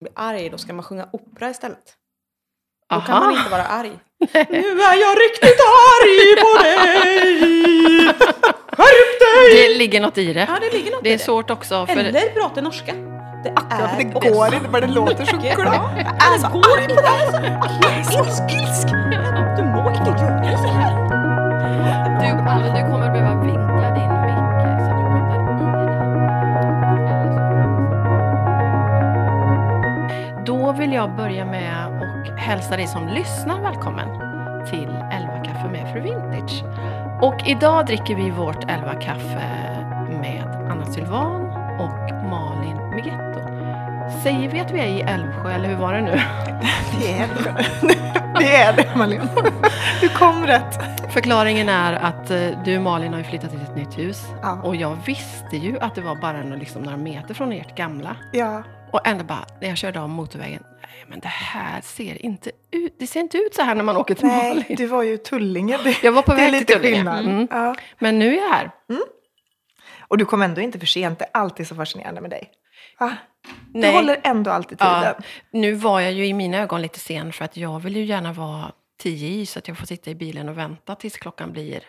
blir arg, då ska man sjunga opera istället. Då Aha. kan man inte vara arg. nu är jag riktigt arg på dig! Skärp dig! Det ligger något i det. Ja, det ligger något Det i är svårt också. För Eller prata norska. Det Ja, för det är går inte, men det låter så bra. Jag är så går arg på Det är så ilsk. Du må inte göra så här. du, kommer behöva vinkla Då vill jag börja med att hälsa dig som lyssnar välkommen till 11 kaffe med Fru Vintage. Och idag dricker vi vårt 11 kaffe med Anna Sylvan och Malin Migetto. Säger vi att vi är i Älvsjö, eller hur var det nu? Det är det. Det är det, Malin. Du kom rätt. Förklaringen är att eh, du Malin har ju flyttat till ett nytt hus. Ja. Och jag visste ju att det var bara några, liksom, några meter från ert gamla. Ja. Och ändå bara, när jag körde av motorvägen, nej men det här ser inte ut, det ser inte ut så här när man åker till Nej, Malin. du var ju Tullinge. Det, Jag var på väg till Tullinge. Mm. Ja. Men nu är jag här. Och du kom ändå inte för sent. Det är alltid så fascinerande med dig. Va? Du Nej. håller ändå alltid tiden. Ja, nu var jag ju i mina ögon lite sen för att jag vill ju gärna vara tio i så att jag får sitta i bilen och vänta tills klockan blir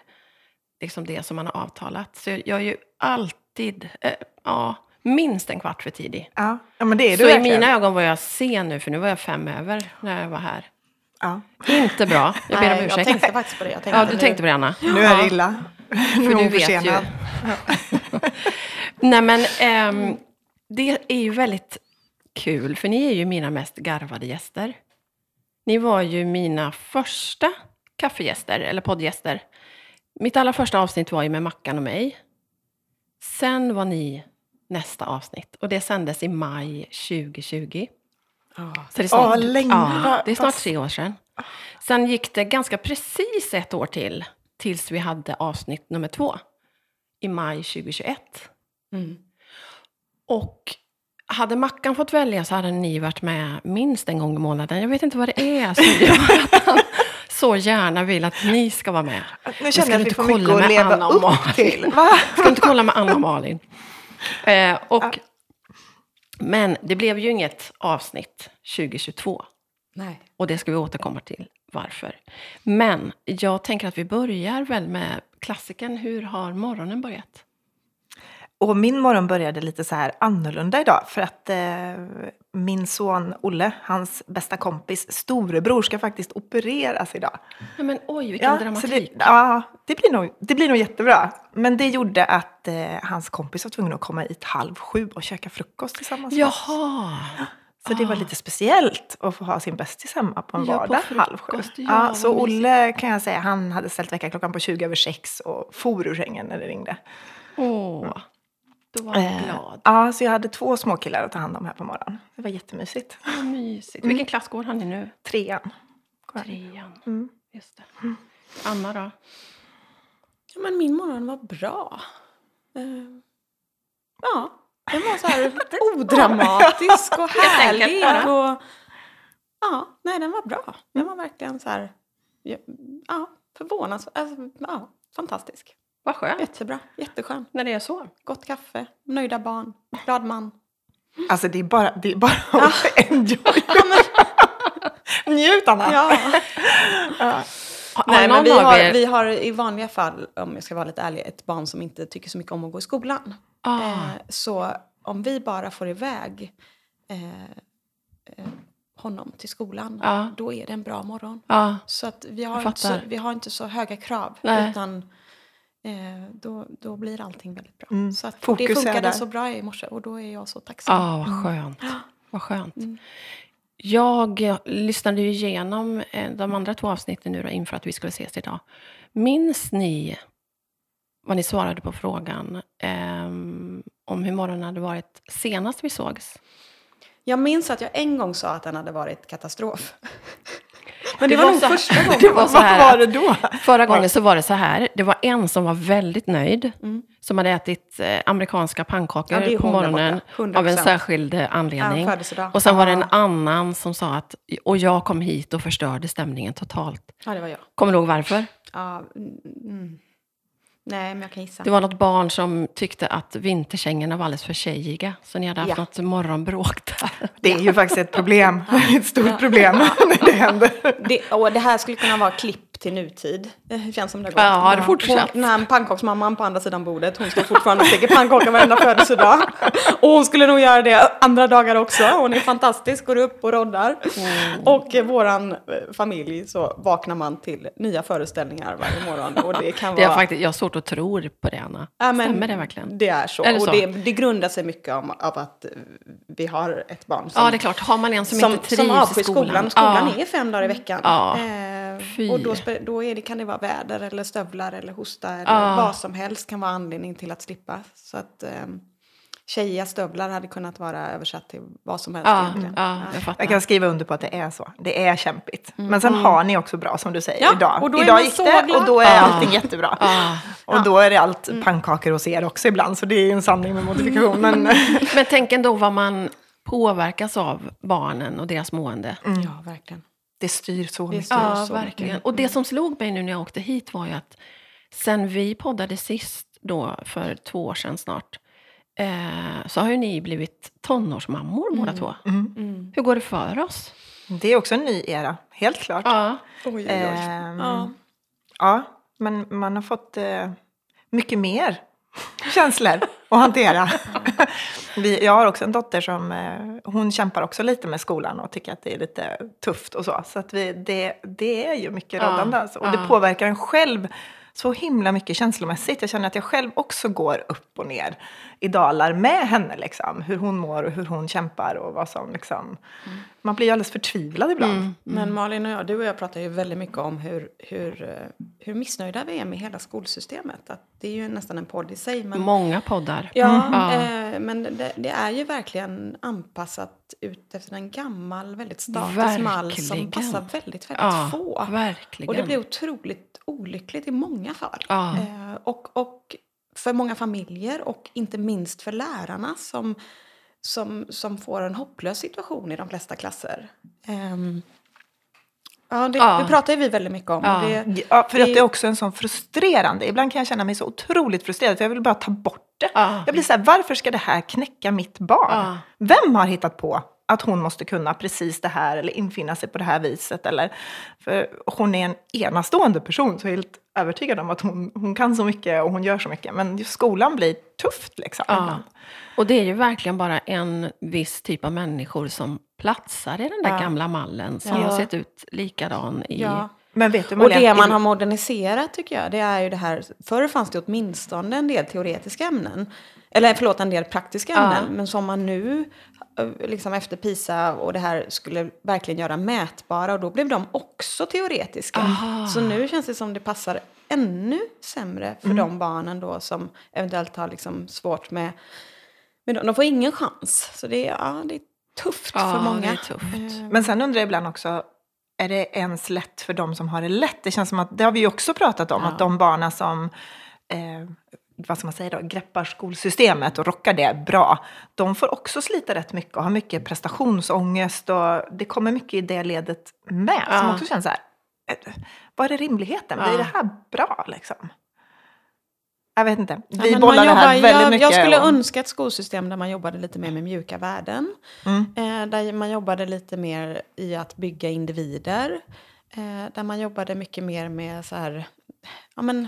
liksom det som man har avtalat. Så jag, är ju alltid, eh, ja, minst en kvart för tidig. Ja, ja men det är du Så i verkligen. mina ögon var jag sen nu, för nu var jag fem över när jag var här. Ja. Inte bra, jag ber om Nej, jag ursäkt. tänkte faktiskt på det. Jag tänkte Ja, du nu- tänkte på det, Anna. Nu är det illa. Nu För är hon försenad. Nej, men ehm, det är ju väldigt kul, för ni är ju mina mest garvade gäster. Ni var ju mina första kaffegäster, eller poddgäster. Mitt allra första avsnitt var ju med Mackan och mig. Sen var ni nästa avsnitt och det sändes i maj 2020. Ja. Så det är snart, Åh, länge. ja, det är snart tre år sedan. Sen gick det ganska precis ett år till, tills vi hade avsnitt nummer två. I maj 2021. Mm. Och hade Mackan fått välja så hade ni varit med minst en gång i månaden. Jag vet inte vad det är som gör att han så gärna vill att ni ska vara med. Nu känner jag att vi får mycket att leva upp till. Va? Ska inte kolla med Anna och Malin. Eh, och, men det blev ju inget avsnitt 2022. Nej. Och det ska vi återkomma till varför. Men jag tänker att vi börjar väl med klassiken Hur har morgonen börjat? Och min morgon började lite så här annorlunda idag. För att eh, min son Olle, hans bästa kompis storebror, ska faktiskt opereras idag. Nej, men oj, vilken så dramatik. det, ja, det blir, nog, det blir nog jättebra. Men det gjorde att eh, hans kompis var tvungen att komma hit halv sju och käka frukost tillsammans med oss. Jaha. Så det var lite speciellt att få ha sin bästis hemma på en Ja, på vardag halv sju. Ja, Ja, så. Olle kan jag säga, han hade ställt väckarklockan på 20 över sex och for ur sängen när det ringde. Åh, då var jag Eh, glad. Ja, så jag hade två små killar att ta hand om här på morgonen. Det var jättemysigt. Vad mysigt. Vilken klass går han i nu? Trean. Trean. Mm. Just det. Anna då? Ja, men min morgon var bra. Eh, ja, den var så här odramatisk och härlig. Och, ja, nej, den var bra. Den var verkligen så här, ja, ja förvånansvärt, alltså, ja, fantastisk. Vad skönt Jättebra, jätteskön. när det är så. Gott kaffe, nöjda barn, glad man. Alltså det är bara, det är bara att enjoy. Njut Anna! Ja. Nej, men vi har, vi har i vanliga fall, om jag ska vara lite ärlig, ett barn som inte tycker så mycket om att gå i skolan. Ah, Eh, så om vi bara får iväg eh, eh, honom till skolan, Ja. då är det en bra morgon. ja. Så att vi, har inte så, vi har inte så höga krav, Nej. utan eh, då, då blir allting väldigt bra. Mm. Så att, Fokus det funkade så bra i morse och då är jag så tacksam. Ah, vad skönt. Vad skönt. Mm. Jag eh, lyssnade ju igenom eh, de andra två avsnitten nu då, inför att vi skulle ses idag. Minns ni vad ni svarade på frågan ehm, om hur morgonen hade varit senast vi sågs? Jag minns att jag en gång sa att den hade varit katastrof. Men Det det, var, var nog första gången. det var så Vad här var att- det då? Förra gången så var det så här, det var en som var väldigt nöjd, Mm. som hade ätit eh, amerikanska pannkakor Ja, på morgonen av en 100%. särskild eh, Ja, anledning. födelsedag. Och sen var det en Ah. annan som sa att, och jag kom hit och förstörde stämningen totalt. Ja, det var jag. Kommer du ihåg varför? Ja, mm, mm. Nej, men jag kan gissa. Det var något barn som tyckte att vinterkängorna var alldeles för tjejiga. Så ni hade haft Ja. något morgonbråk där. Det är ju faktiskt ett problem. Ett stort problem när det händer. Det, och det här skulle kunna vara klipp till nutid. Det känns som det har gått. Ja, det fortsatt? Den här pannkaksmamman på andra sidan bordet, hon står fortfarande och steker pannkakor varenda födelsedag. Och hon skulle nog göra det andra dagar också. Hon är fantastisk, går upp och roddar. Mm. Och eh, våran eh, familj så vaknar man till nya föreställningar varje morgon. Och det kan Det är faktiskt, jag har svårt att tro på det, Anna. Ja, men Stämmer det verkligen? Det är så. Är det och så? Det, det grundar sig mycket om, av att eh, vi har ett barn som, Ja, det är klart. Har man en som, som, inte trivs som i skolan. skolan. Skolan ja. är fem dagar i veckan. Ja. Eh, och då, spe- då är det, kan det vara väder eller stövlar eller hosta eller Ja. vad som helst kan vara anledning till att slippa. Så att eh, tjejiga stövlar hade kunnat vara översatt till vad som helst Ja, egentligen. ja, jag. Jag kan skriva under på att det är så. Det är kämpigt. Men sen har ni också bra som du säger Ja, idag. och då är idag gick så det glad. och då är Ja. allting jättebra. Ja. Och då är det allt pannkakor hos er också ibland. Så det är ju en sanning med modifikation. Men Men tänk ändå vad man påverkas av barnen och deras mående. Ja, verkligen. Det styr så mycket. Ja, så verkligen. mycket. Och det som slog mig nu när jag åkte hit var ju att sen vi poddade sist då, för två år sedan snart, eh, så har ju ni blivit tonårsmammor båda två. Mm. Hur går det för oss? Det är också en ny era, helt klart. Ja. Oj, oj, oj. Ehm, Ja. Ja, men man har fått eh, mycket mer känslor att hantera. Vi, jag har också en dotter som eh, hon kämpar också lite med skolan och tycker att det är lite tufft och så. Så att vi, det, det är ju mycket Ja, rådande. Alltså. Och det påverkar en själv så himla mycket känslomässigt. Jag känner att jag själv också går upp och ner i dalar med henne. Liksom. Hur hon mår och hur hon kämpar och vad som liksom... Man blir ju alldeles förtvivlad ibland. Mm. Men Malin och jag, du och jag pratar ju väldigt mycket om hur, hur, eh, hur missnöjda vi är med hela skolsystemet. Att det är ju nästan en podd i sig. Men, Många poddar. ja, Ja. Eh, men det, det är ju verkligen anpassat ut efter en gammal, väldigt statisk mall som passar väldigt, väldigt Ja, få. verkligen. Och det blir otroligt olyckligt i många fall. Ja. Eh, och, och för många familjer och inte minst för lärarna som, som, som får en hopplös situation i de flesta klasser. Ehm, ja, det, Ja. det pratar ju vi väldigt mycket om. Ja. Det, Ja, för att Det- det är också en sån frustrerande. Ibland kan jag känna mig så otroligt frustrerad för jag vill bara ta bort det. Ja. Jag blir så här, varför ska det här knäcka mitt barn? Ja. Vem har hittat på att hon måste kunna precis det här eller infinna sig på det här viset? Eller, för hon är en enastående person så helt övertygad om att hon, hon kan så mycket och hon gör så mycket. Men just skolan blir tufft liksom. Ja. Och det är ju verkligen bara en viss typ av människor som platsar i den där Ja. gamla mallen som Ja. har sett ut likadan i... ja. Men vet du Och Marlene, det man har moderniserat tycker jag, det är ju det här, förr fanns det åtminstone en del teoretiska ämnen, eller förlåt, en del praktiska Ja. ämnen, men som man nu, liksom efter PISA och det här, skulle verkligen göra mätbara och då blev de också teoretiska. Aha. Så nu känns det som det passar ännu sämre för de barnen då som eventuellt har liksom svårt med, med de, de får ingen chans. Så det är, ja, det är tufft Ja, för många. det är tufft. Eh, Men sen undrar jag ibland också, är det ens lätt för de som har det lätt? Det känns som att, det har vi ju också pratat om, Ja. att de barnen som eh, vad ska man säga då, greppar skolsystemet och rockar det bra, de får också slita rätt mycket och har mycket prestationsångest och det kommer mycket i det ledet med. Som Ja. också känns så här, eh, vad är rimligheten? Ja. Blir det här bra liksom? Jag vet inte. Ja, Vi men bollar det här väldigt jag, mycket. Jag skulle och- önska ett skolsystem där man jobbade lite mer med mjuka värden. Mm. Eh, där man jobbade lite mer i att bygga individer. Eh, där man jobbade mycket mer med så här, ja, men,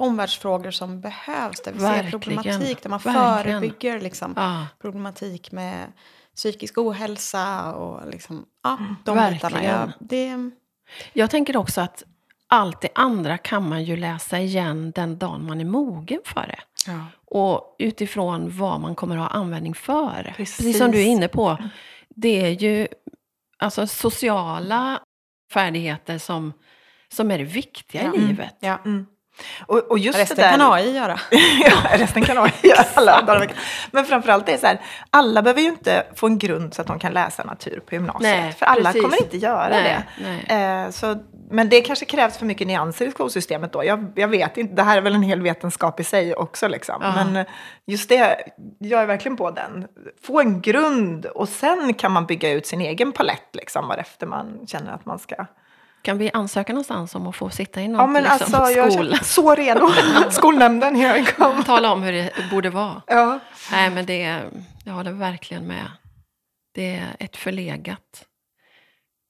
omvärldsfrågor som behövs. Där vi ser Verkligen. problematik, där man Verkligen. förebygger liksom, Ja. problematik med psykisk ohälsa och liksom, ja, de Verkligen. bitarna. Ja, det, Jag tänker också att allt det andra kan man ju läsa igen den dagen man är mogen för det. ja. Och utifrån vad man kommer att ha användning för. Precis. Precis som du är inne på. Det är ju alltså, sociala färdigheter som, som är det viktiga Ja. i livet. Ja. Mm. Och, och just Resten det där, kan AI göra. ja, resten kan AI göra alla dagar. Men framförallt det är så här, alla behöver ju inte få en grund så att de kan läsa natur på gymnasiet. Nej, för alla precis. kommer inte göra Nej, det. nej. Eh, så, men det kanske krävs för mycket nyanser i skolsystemet då. Jag, jag vet inte, det här är väl en hel vetenskap i sig också. Liksom. Ja. Men eh, just det, jag är verkligen på den. Få en grund och sen kan man bygga ut sin egen palett liksom, varefter man känner att man ska Kan vi ansöka någonstans om att få sitta i något Ja, men liksom, alltså, jag skol? är så redo. Skolnämnden, here I come. Tala om hur det borde vara. Ja. Nej, men det är, jag håller verkligen med. Det är ett förlegat.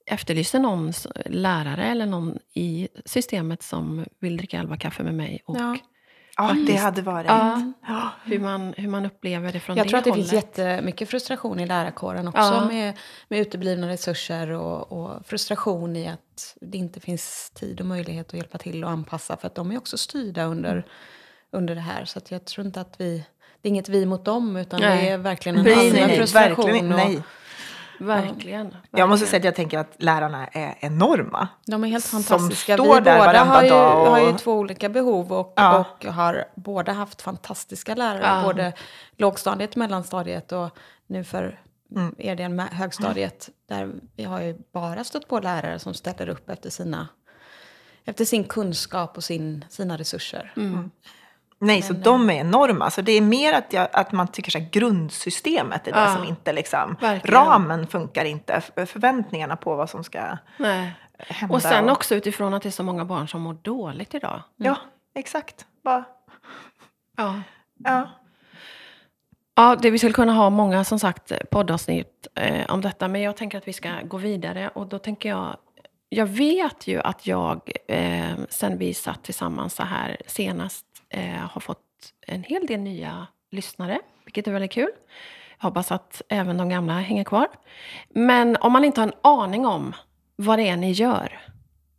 Efterlyser någon lärare eller någon i systemet som vill dricka elva kaffe med mig och Ja. Ja, det hade varit... Ja. Ja. hur, man, hur man upplever det från Jag det tror att det hållet. finns jättemycket frustration i lärarkåren också Ja. med, med uteblivna resurser och, och frustration i att det inte finns tid och möjlighet att hjälpa till och anpassa för att de är också styrda under, under det här. Så att jag tror inte att vi, det är inget vi mot dem utan Nej. det är verkligen en Nej, allmän nej, nej, frustration. verkligen och nej. Verkligen. Jag måste verkligen. säga att jag tänker att lärarna är enorma. De är helt Som fantastiska. står vi där båda har ju, dag och- har ju två olika behov och, Ja. och har båda haft fantastiska lärare. Ja. Både lågstadiet, mellanstadiet och nu för Mm. er del med högstadiet. Där vi har ju bara stött på lärare som ställer upp efter, sina, efter sin kunskap och sin, sina resurser. Mm. Nej, så de är enorma. Så det är mer att, jag, att man tycker att grundsystemet är det Ja. som inte liksom... Verkligen. Ramen funkar inte. F- Förväntningarna på vad som ska Nej. hända. Och sen också utifrån att det är så många barn som mår dåligt idag. Ja, exakt. Bara, Ja. ja. Ja, det, vi skulle kunna ha många som sagt poddavsnitt eh, om detta, men jag tänker att vi ska gå vidare och då tänker jag jag vet ju att jag, eh, sen vi satt tillsammans så här senast, eh, har fått en hel del nya lyssnare, vilket är väldigt kul. Jag hoppas att även de gamla hänger kvar. Men om man inte har en aning om vad det är ni gör,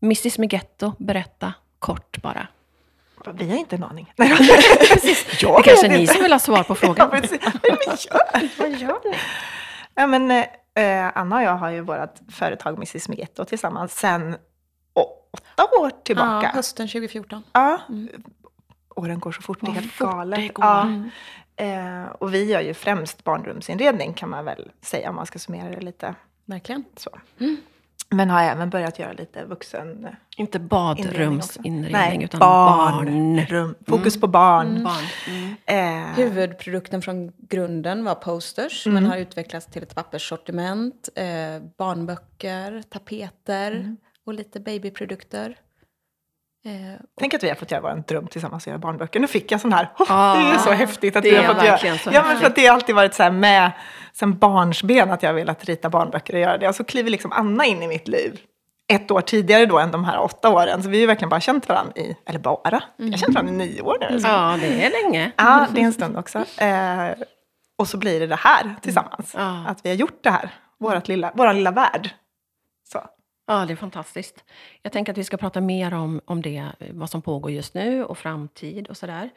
Mrs Migetto, berätta kort bara. Vi har inte en aning. Det Jag kanske är ni inte. som vill ha svar på Ja, frågan. precis. Vad är det vi gör? Vad gör ni? Ja, men, eh, Anna och jag har ju vårt företag Mrs Migetto tillsammans sedan åtta år Ja, tillbaka. hösten 2014. Ja, åren går så fort, det är helt fort galet. det går. Ja. Mm. Eh, och vi gör ju främst barnrumsinredning kan man väl säga om man ska summera det lite Verkligen. så. Men har även börjat göra lite vuxen... Inte Inredning badrumsinredning, Nej, utan barn. barnrum. Fokus på barn. barn. Mm. Eh, Huvudprodukten från grunden var posters, men har utvecklats till ett papperssortiment, eh, barnböcker, tapeter och lite babyprodukter. Eh, Tänk att vi har fått göra vår dröm tillsammans och göra barnböcker. Nu fick jag sån här, oh, Ja, det är så häftigt att vi har fått göra. ja, men för att det har alltid varit så här med sen barnsben att jag har velat rita barnböcker och göra det. Och så kliver liksom Anna in i mitt liv ett år tidigare då än de här åtta åren. Så vi har ju verkligen bara känt varandra i, eller bara, vi har känt varandra i nio år nu. Så. Ja, det är länge. Ja, det är en stund också. Eh, och så blir det det här tillsammans. Ja. Att vi har gjort det här, vårat lilla, vår lilla värld. Ja, det är fantastiskt. Jag tänker att vi ska prata mer om, om det, vad som pågår just nu och framtid och sådär.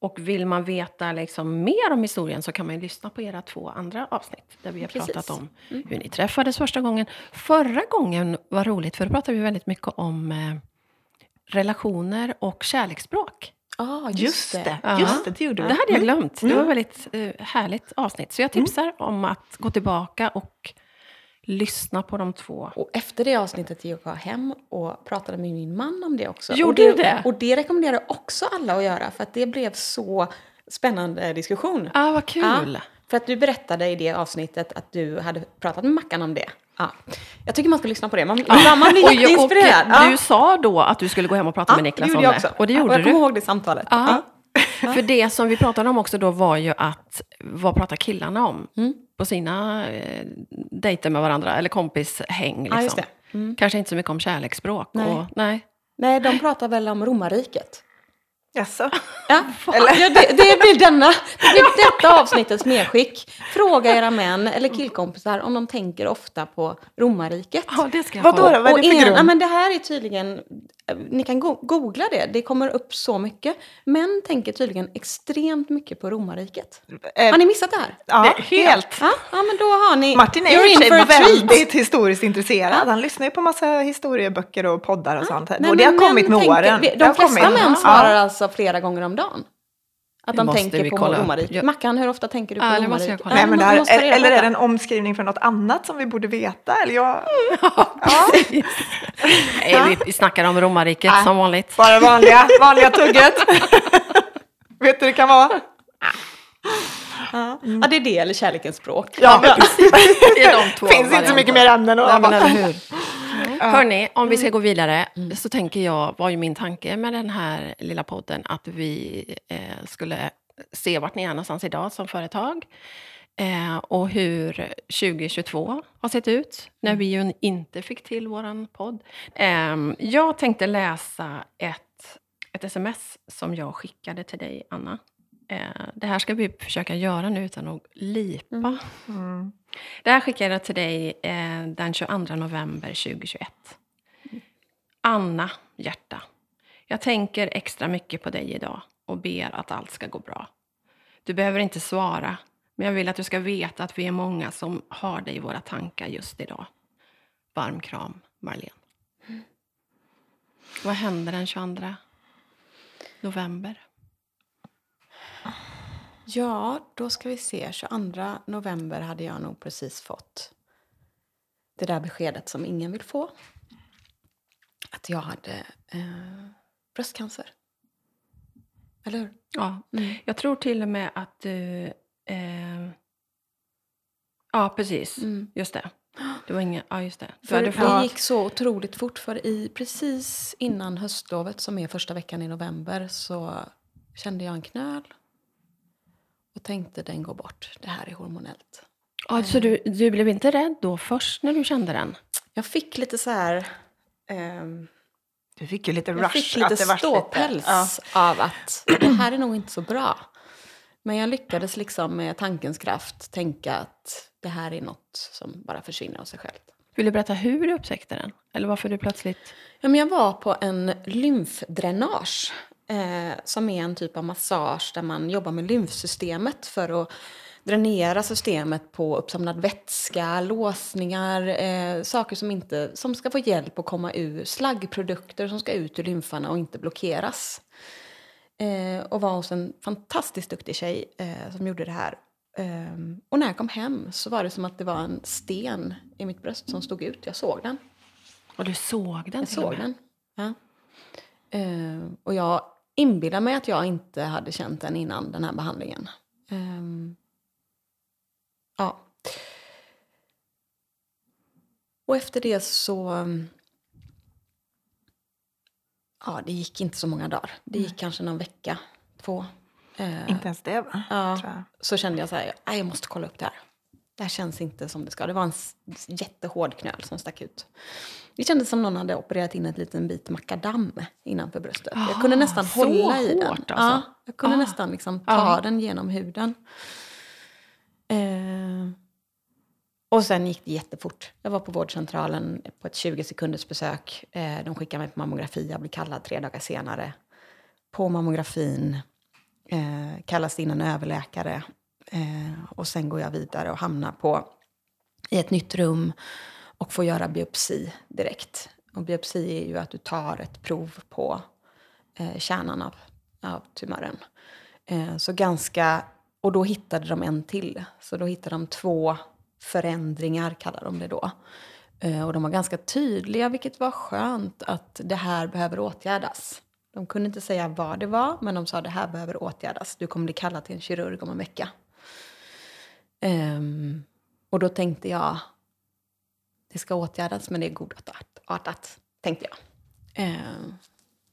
Och vill man veta liksom mer om historien så kan man ju lyssna på era två andra avsnitt där vi har Precis. pratat om hur ni träffades första gången. Förra gången var roligt för då pratade vi väldigt mycket om eh, relationer och kärleksspråk. ah, Just det, Ja. just det, det gjorde vi. Det hade jag glömt. Det var Mm. ett väldigt eh, härligt avsnitt. Så jag tipsar om att gå tillbaka och lyssna på de två. Och efter det avsnittet gick jag hem och pratade med min man om det också. Gjorde och det, du det? Och det rekommenderar också alla att göra för att det blev så spännande diskussion. Ah, vad kul! Ja, för att du berättade i det avsnittet att du hade pratat med Mackan om det. Ja. Jag tycker man ska lyssna på det. Man, man blir Och, jätteinspirerad. och Ja. du sa då att du skulle gå hem och prata Ja, med Niklas det om det. jag också. Och det Ja, gjorde jag kommer du. ihåg det samtalet. För det som vi pratade om också då var ju att, vad pratar killarna om? Mm. På sina eh, dejter med varandra, eller kompishäng. Liksom. Ja, just det. Mm. Kanske inte så mycket om kärleksspråk. Nej. Och, nej. Nej, de pratar väl om romarriket. Jaså? Ja, ja det, det blir denna, det blir detta avsnittets medskick. Fråga era män eller killkompisar om de tänker ofta på romarriket. Ja, det ska jag Vadå? Vad är det för grund? ja, men det här är tydligen, ni kan go- googla det, det kommer upp så mycket. Män tänker tydligen extremt mycket på romarriket. Eh, Har ni missat det här? Ja, Det- helt. Ja, ja men då har ni... Martin är ju treat. väldigt historiskt intresserad. Han lyssnar ju på massa historieböcker och poddar och sånt. Nej, och det har kommit med tänker- åren. De flesta män Ja. svarar alltså flera gånger om dagen. Att måste tänker vi på romarriket. Ja. Mackan, hur ofta tänker du på Ja. Nej, men det här, reda på eller är det en omskrivning för något annat som vi borde veta? Eller jag, Nej, vi, snackar om romarriket Nej. som vanligt. bara vanliga, vanliga tugget. Vet du hur det kan vara? Ja. ja, det är det eller kärlekens språk. Ja, Det är de två finns inte så mycket mer ämnen. Och Ja, men eller hur? Hörni, om vi ska gå vidare så tänker jag, var ju min tanke med den här lilla podden att vi eh, skulle se vart ni är någonstans idag som företag. Eh, och hur 2022 har sett ut, när vi ju inte fick till vår podd. Eh, jag tänkte läsa ett, ett sms som jag skickade till dig, Anna. Eh, det här ska vi försöka göra nu utan att lipa. Mm. Det här skickade jag till dig eh, den 22 november 2021. Anna, hjärta. Jag tänker extra mycket på dig idag och ber att allt ska gå bra. Du behöver inte svara, men jag vill att du ska veta att vi är många som har dig i våra tankar just idag. Varm kram, Marlene. Vad hände den 22 november? Ja, då ska vi se. 22 november hade jag nog precis fått det där beskedet som ingen vill få. Att jag hade eh, bröstcancer. Eller hur? Ja, Mm. jag tror till och med att du... Eh, ja, precis. Mm. Just det. Det var inga... Ja, just det. Du För det fått, gick så otroligt fort. För i, precis innan höstlovet, som är första veckan i november, så kände jag en knöl. Och tänkte den går bort. Det här är hormonellt. ja, så du, du blev inte rädd då först när du kände den? Jag fick lite så här... ehm, Du fick ju lite rush. Jag fick lite att det vart ståpäls Ja. av att det här är nog inte så bra. Men jag lyckades liksom med tankens kraft tänka att det här är något som bara försvinner av sig självt. Vill du berätta hur du upptäckte den? Eller varför du plötsligt... Ja, men jag var på en lymfdränage eh, som är en typ av massage där man jobbar med lymfsystemet för att dränera systemet på uppsamlad vätska, låsningar, eh, saker som, inte, som ska få hjälp att komma ur, slaggprodukter som ska ut ur lymfarna och inte blockeras. Eh, och var hos en fantastiskt duktig tjej eh, som gjorde det här. Eh, och när jag kom hem så var det som att det var en sten i mitt bröst som stod ut. Jag såg den. Och du såg den Jag såg den. Ja. Eh, och jag inbillar mig att jag inte hade känt den innan den här behandlingen. Ehm, ja. Och efter det så... mm, Ja, det gick inte så många dagar. Det gick kanske någon vecka, två. Eh, Inte ens det va? Ja, så kände jag så här, "Nej, jag måste kolla upp det här. Det här känns inte som det ska. Det var en jättehård knöl som stack ut. Det kändes som någon hade opererat in en liten bit makadam innanför bröstet. jag kunde Ah, nästan hålla i den. alltså? Ja, jag kunde Ah. nästan liksom ta Ja. den genom huden. Eh, och sen gick det jättefort. Jag var på vårdcentralen på ett 20 sekunders besök. Eh, de skickade mig på mammografi. Jag blev kallad tre dagar senare. På mammografin eh, kallas det in en överläkare. Eh, och sen går jag vidare och hamnar på, i ett nytt rum och får göra biopsi direkt. Och biopsi är ju att du tar ett prov på eh, kärnan av, av tumören. Eh, så ganska, och då hittade de en till. Så då hittade de två förändringar, kallar de det då. Eh, och de var ganska tydliga, vilket var skönt, att det här behöver åtgärdas. De kunde inte säga vad det var, men de sa det här behöver åtgärdas. Du kommer bli kallad till en kirurg om en vecka. Ehm, och då tänkte jag, det ska åtgärdas, men det är godartat, tänkte jag. Ehm,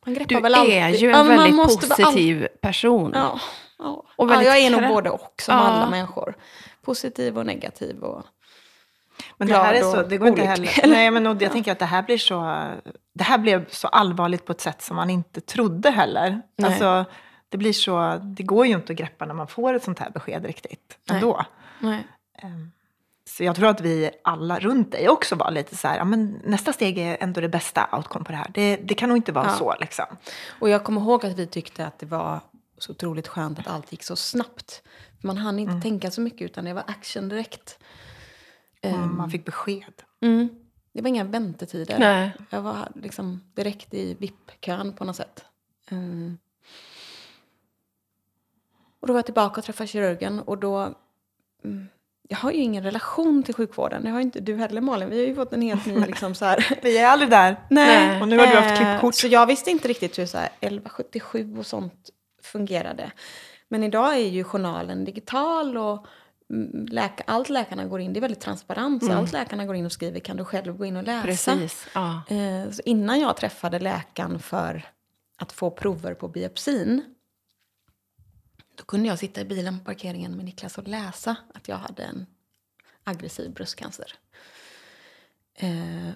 man greppar Du väl är alltid- ju Ja, en men man väldigt positiv person. Ja, ja. Och ja, väldigt jag är nog både och, som Ja. alla människor. Positiv och negativ. Och... Men det här är så, det går inte olycklig. heller. Nej, men jag tänker att det här blir så, det här blev så allvarligt på ett sätt som man inte trodde heller. Nej. Alltså, det blir så, det går ju inte att greppa när man får ett sånt här besked riktigt ändå. Nej. Ehm, Så jag tror att vi alla runt dig också var lite så här, ja, men nästa steg är ändå det bästa outcome på det här. Det, det kan nog inte vara Ja. så liksom. Och jag kommer ihåg att vi tyckte att det var så otroligt skönt att allt gick så snabbt. Man hann inte tänka så mycket, utan det var action direkt. Om man fick besked. Mm. Det var inga väntetider. Nej. Jag var liksom direkt i VIP-kön på något sätt. Mm. Och då var jag tillbaka och träffade kirurgen och då... Jag har ju ingen relation till sjukvården. Det har inte du heller Malin. Vi har ju fått en helt ny liksom så här... Vi är aldrig där. Nej. Och nu har du haft Eh, klippkort. Så jag visste inte riktigt hur så här 1177 och sånt fungerade. Men idag är ju journalen digital och mm, läka, allt läkarna går in, det är väldigt transparent. Så Mm. allt läkarna går in och skriver kan du själv gå in och läsa. Precis. Ja. Eh, så innan jag träffade läkaren för att få prover på biopsin då kunde jag sitta i bilen på parkeringen med Niklas och läsa att jag hade en aggressiv bröstcancer. Eh,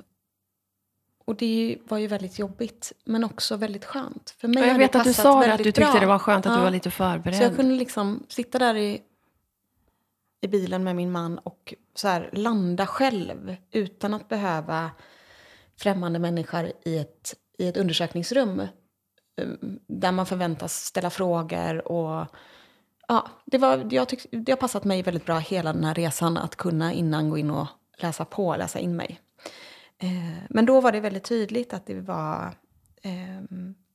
och det var ju väldigt jobbigt, men också väldigt skönt. För mig jag vet att du sa det, att du tyckte bra. det var skönt att du Ja. var lite förberedd. Så jag kunde liksom sitta där i, i bilen med min man och så här landa själv utan att behöva främmande människor i ett, i ett undersökningsrum där man förväntas ställa frågor. Och, ja, det, var, jag tyck, det har passat mig väldigt bra hela den här resan att kunna innan gå in och läsa på, läsa in mig. Eh, men då var det väldigt tydligt att det var eh,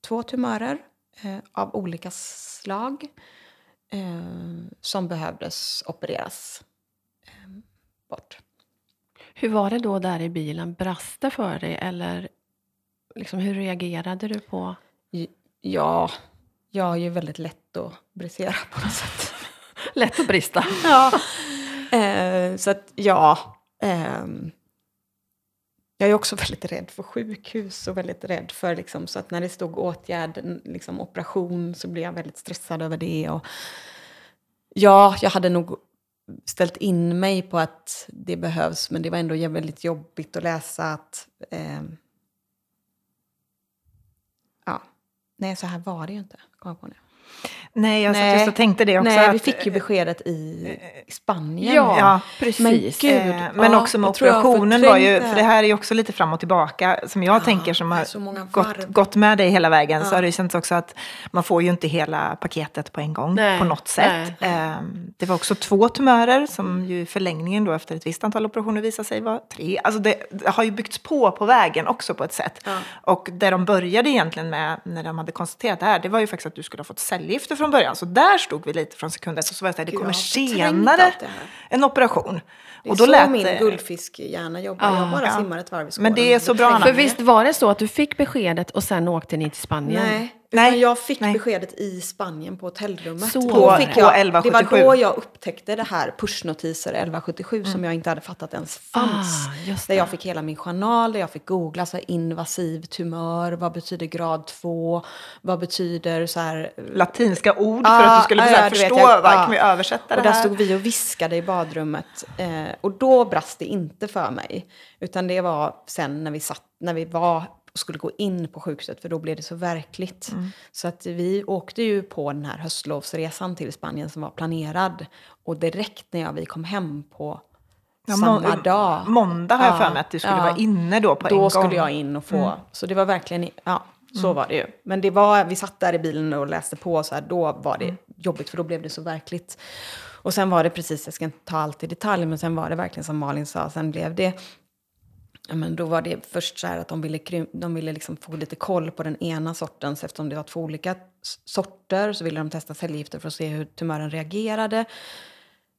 två tumörer eh, av olika slag eh, som behövdes opereras eh, bort. Hur var det då där i bilen? Brast det för dig eller liksom, hur reagerade du på? Ja, jag är ju väldigt lätt att brisera på något sätt. Lätt att brista. ja. Eh, så att ja. ehm, jag är också väldigt rädd för sjukhus och väldigt rädd för liksom, så att när det stod åtgärd, liksom operation, så blev jag väldigt stressad över det. Och, ja, jag hade nog ställt in mig på att det behövs, men det var ändå väldigt jobbigt att läsa att ehm, ja, nej så här var det ju inte. Kom jag på nu. Nej, jag Nej. just och tänkte det också. Nej, vi fick ju beskedet i Spanien. Ja, Ja, precis. Men gud, Eh, men ja, också med operationen var ju, för det här är ju också lite fram och tillbaka, som jag Ja, tänker som har gått, gått med dig hela vägen, så Ja. har det känts också att man får ju inte hela paketet på en gång Nej, på något sätt. Eh, Det var också två tumörer som ju i förlängningen då efter ett visst antal operationer visade sig vara tre. Alltså det, det har ju byggts på på vägen också på ett sätt. Och där de började egentligen med, när de hade konstaterat det här, det var ju faktiskt att du skulle ha fått cellgifter från början. Så där stod vi lite från sekund ett och så var det så här, det kommer jag senare en operation. Det är och då så lät min det- guldfiskhjärna jobbar. jag bara ja. simmar ett varv i Men det är så bra. För visst var det så att du fick beskedet och sen åkte ni till Spanien? Nej, Nej, utan jag fick nej. beskedet i Spanien på hotellrummet. Så Då fick det. Jag, det 1177. var då jag upptäckte det här pushnotiser 1177 som jag inte hade fattat ens fanns. Ah, Där det. jag fick hela min journal, där jag fick googla så här, invasiv tumör, vad betyder grad 2, vad betyder så här... latinska ord för Ja, att du skulle ja, så här ja, förstå, jag- vad kan vi översätta Och det där här? stod vi och viskade i badrummet. Eh, och då brast det inte för mig. Utan det var sen när vi, satt, när vi var och skulle gå in på sjukhuset, för då blev det så verkligt. Mm. Så att vi åkte ju på den här höstlovsresan till Spanien som var planerad. Och direkt när jag, vi kom hem på Ja, samma må- dag. Måndag har jag Ja, för mig att du skulle ja. vara inne då på en Då gång. skulle jag in och få, så det var verkligen, ja, så var det ju. Men det var, vi satt där i bilen och läste på, så här, då var det jobbigt för då blev det så verkligt. Och sen var det precis, jag ska inte ta allt i detalj, men sen var det verkligen som Malin sa, sen blev det Ja, men då var det först så här att de ville, de ville liksom få lite koll på den ena sortens, eftersom det var två olika sorter så ville de testa cellgifter för att se hur tumören reagerade.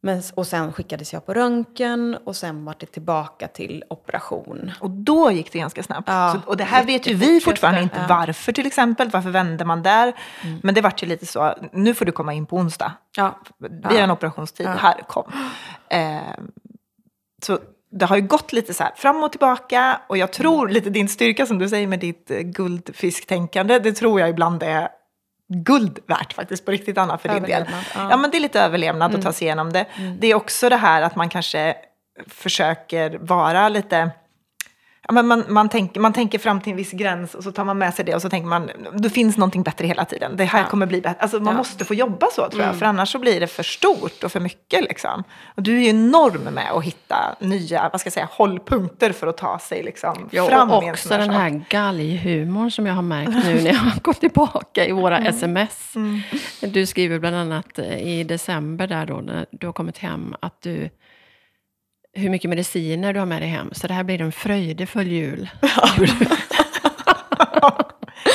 Men, och sen skickades jag på röntgen och sen var det tillbaka till operation. Och då gick det ganska snabbt. Ja, så, och det här vet ju vi fortfarande inte ja. varför till exempel. Varför vände man där? Mm. Men det vart ju lite så, nu får du komma in på onsdag. Ja, Vi har en operationstid, här, kom. Eh, så det har ju gått lite så här fram och tillbaka. Och jag tror lite din styrka som du säger med ditt eh, guldfisktänkande, det tror jag ibland är guld värt faktiskt på riktigt Anna för din del. Ja. Ja men det är lite överlevnad att ta sig igenom det. Det är också det här att man kanske försöker vara lite Ja, men man, man, tänker, man tänker fram till en viss gräns och så tar man med sig det och så tänker man det finns någonting bättre hela tiden. Det här kommer bli bättre. Alltså, man Ja. måste få jobba så tror jag, för annars så blir det för stort och för mycket. Liksom. Och du är ju enorm med att hitta nya vad ska jag säga, hållpunkter för att ta sig liksom, Ja, fram och också den här galghumorn som jag har märkt nu när jag har gått tillbaka i våra sms. Du skriver bland annat eh, i december där då, när du har kommit hem, att du hur mycket mediciner du har med dig hem. Så det här blir en fröjdefull jul.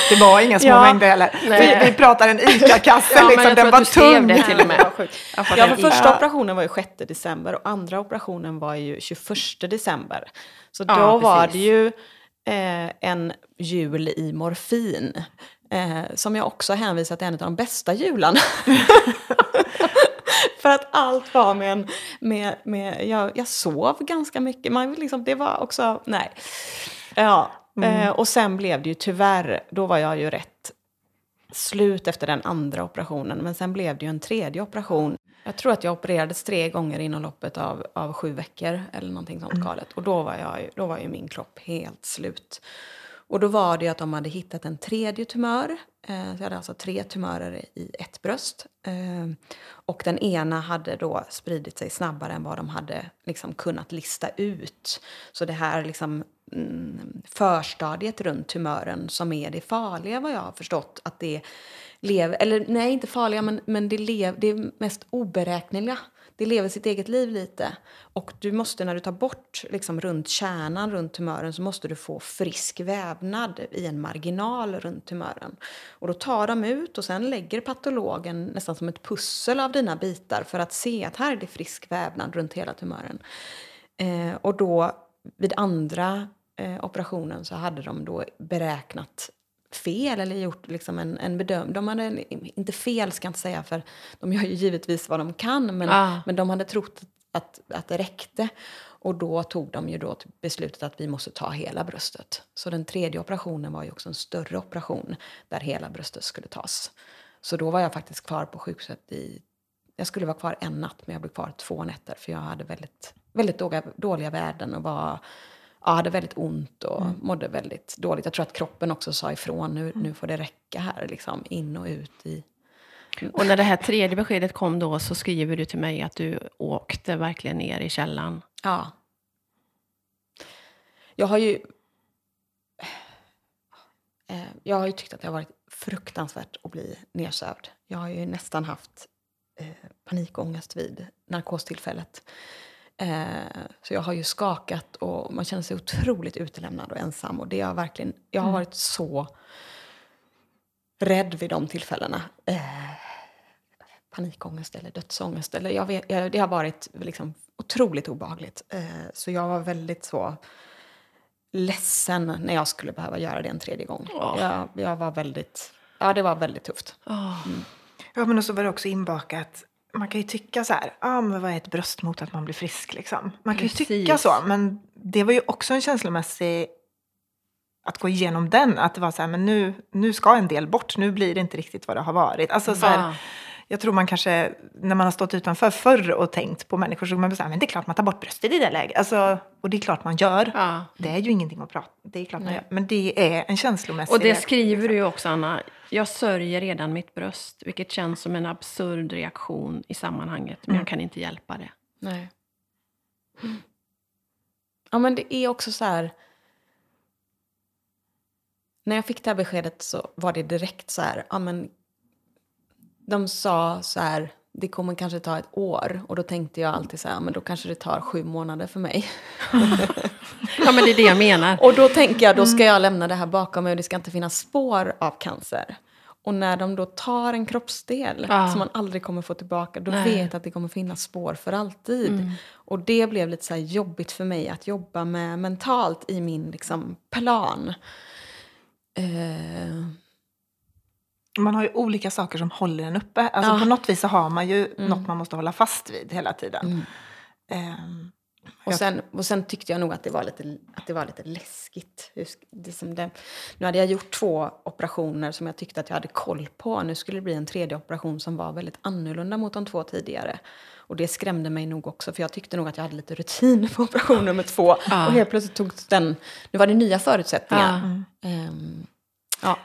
Det var inga små Ja. mängder heller. Nej. Vi, vi pratar en ICA-kasse, Ja, liksom, den var tung. det till och med. Var Ja, för första Ja. operationen var ju 6 december och andra operationen var ju 21 december. Så Ja, då var precis. det ju eh, en jul i morfin. Eh, som jag också hänvisat till en av de bästa jularna. För att allt var med en... Med, med, jag, jag sov ganska mycket. Man, liksom, det var också... Nej. Ja. Eh, och sen blev det ju tyvärr, då var jag ju rätt slut efter den andra operationen. Men sen blev det ju en tredje operation. Jag tror att jag opererades tre gånger inom loppet av, av sju veckor eller någonting sånt galet. Och då var, jag, då var ju min kropp helt slut. Och då var det att de hade hittat en tredje tumör. Eh, så jag hade alltså tre tumörer i ett bröst. Eh, och den ena hade då spridit sig snabbare än vad de hade liksom kunnat lista ut. Så det här liksom, mm, förstadiet runt tumören som är det farliga vad jag har förstått att det lever, eller nej inte farliga men, men det, lev, det är mest oberäkneliga. Det lever sitt eget liv lite. Och du måste när du tar bort liksom, runt kärnan, runt tumören, så måste du få frisk vävnad i en marginal runt tumören. Och då tar de ut och sen lägger patologen nästan som ett pussel av dina bitar för att se att här är det frisk vävnad runt hela tumören. Eh, och då vid andra eh, operationen så hade de då beräknat fel eller gjort liksom en, en bedömning. De hade, en- inte fel ska jag inte säga för de gör ju givetvis vad de kan men, Ah. men de hade trott att, att det räckte. Och då tog de ju då beslutet att vi måste ta hela bröstet. Så den tredje operationen var ju också en större operation där hela bröstet skulle tas. Så då var jag faktiskt kvar på sjukhuset i... Jag skulle vara kvar en natt men jag blev kvar två nätter för jag hade väldigt, väldigt dåliga, dåliga värden och var, ja, hade väldigt ont och mådde väldigt dåligt. Jag tror att kroppen också sa ifrån nu, nu får det räcka här liksom in och ut i... Och när det här tredje beskedet kom då så skriver du till mig att du åkte verkligen ner i källan. Ja. Jag har ju... Eh, Jag har ju tyckt att det har varit fruktansvärt att bli nedsövd. Jag har ju nästan haft eh, panikångest vid narkostillfället. Eh, så jag har ju skakat och man känner sig otroligt utelämnad och ensam. Och det har verkligen, jag har varit så rädd vid de tillfällena. Eh, panikångest eller dödsångest. Eller jag vet, jag, det har varit liksom otroligt obehagligt. Eh, så jag var väldigt så ledsen när jag skulle behöva göra det en tredje gång. Åh. Jag, jag var väldigt, ja det var väldigt tufft. Ja, men och så var det också inbakat. Man kan ju tycka så här, ah, men vad är ett bröst mot att man blir frisk liksom? Man kan ju Precis. tycka så, men det var ju också en känslomässig att gå igenom den, att det var så här, men nu, nu ska en del bort, nu blir det inte riktigt vad det har varit. Alltså så här. Jag tror man kanske, när man har stått utanför förr och tänkt på människor så man här, men det är klart man tar bort bröstet i det läget. Alltså, och det är klart man gör. Ja. Det är ju ingenting att prata det är klart man gör. Men det är en känslomässig Och det reaktion, skriver liksom. du ju också, Anna. Jag sörjer redan mitt bröst, vilket känns som en absurd reaktion i sammanhanget, men jag kan inte hjälpa det. Nej. Ja, men det är också så här... När jag fick det här beskedet så var det direkt så här... Ja, men, de sa så här... Det kommer kanske ta ett år. Och då tänkte jag alltid så här... Men då kanske det tar sju månader för mig. Ja, men det är det jag menar. Och då tänker jag, då ska jag lämna det här bakom mig och det ska inte finnas spår av cancer. Och när de då tar en kroppsdel Ja. som man aldrig kommer få tillbaka, då Nej. vet jag att det kommer finnas spår för alltid. Och det blev lite så jobbigt för mig att jobba med mentalt i min liksom, plan. Eh, Man har ju olika saker som håller en uppe. Alltså Ja. på något vis så har man ju något man måste hålla fast vid hela tiden. Ehm, Och sen, och sen tyckte jag nog att det var lite, att det var lite läskigt. Det det, nu hade jag gjort två operationer som jag tyckte att jag hade koll på. Nu skulle det bli en tredje operation som var väldigt annorlunda mot de två tidigare. Och det skrämde mig nog också, för jag tyckte nog att jag hade lite rutin på operation nummer två. Ja. Och helt plötsligt tog den... Nu var det nya förutsättningar. Ja. Ehm, ja.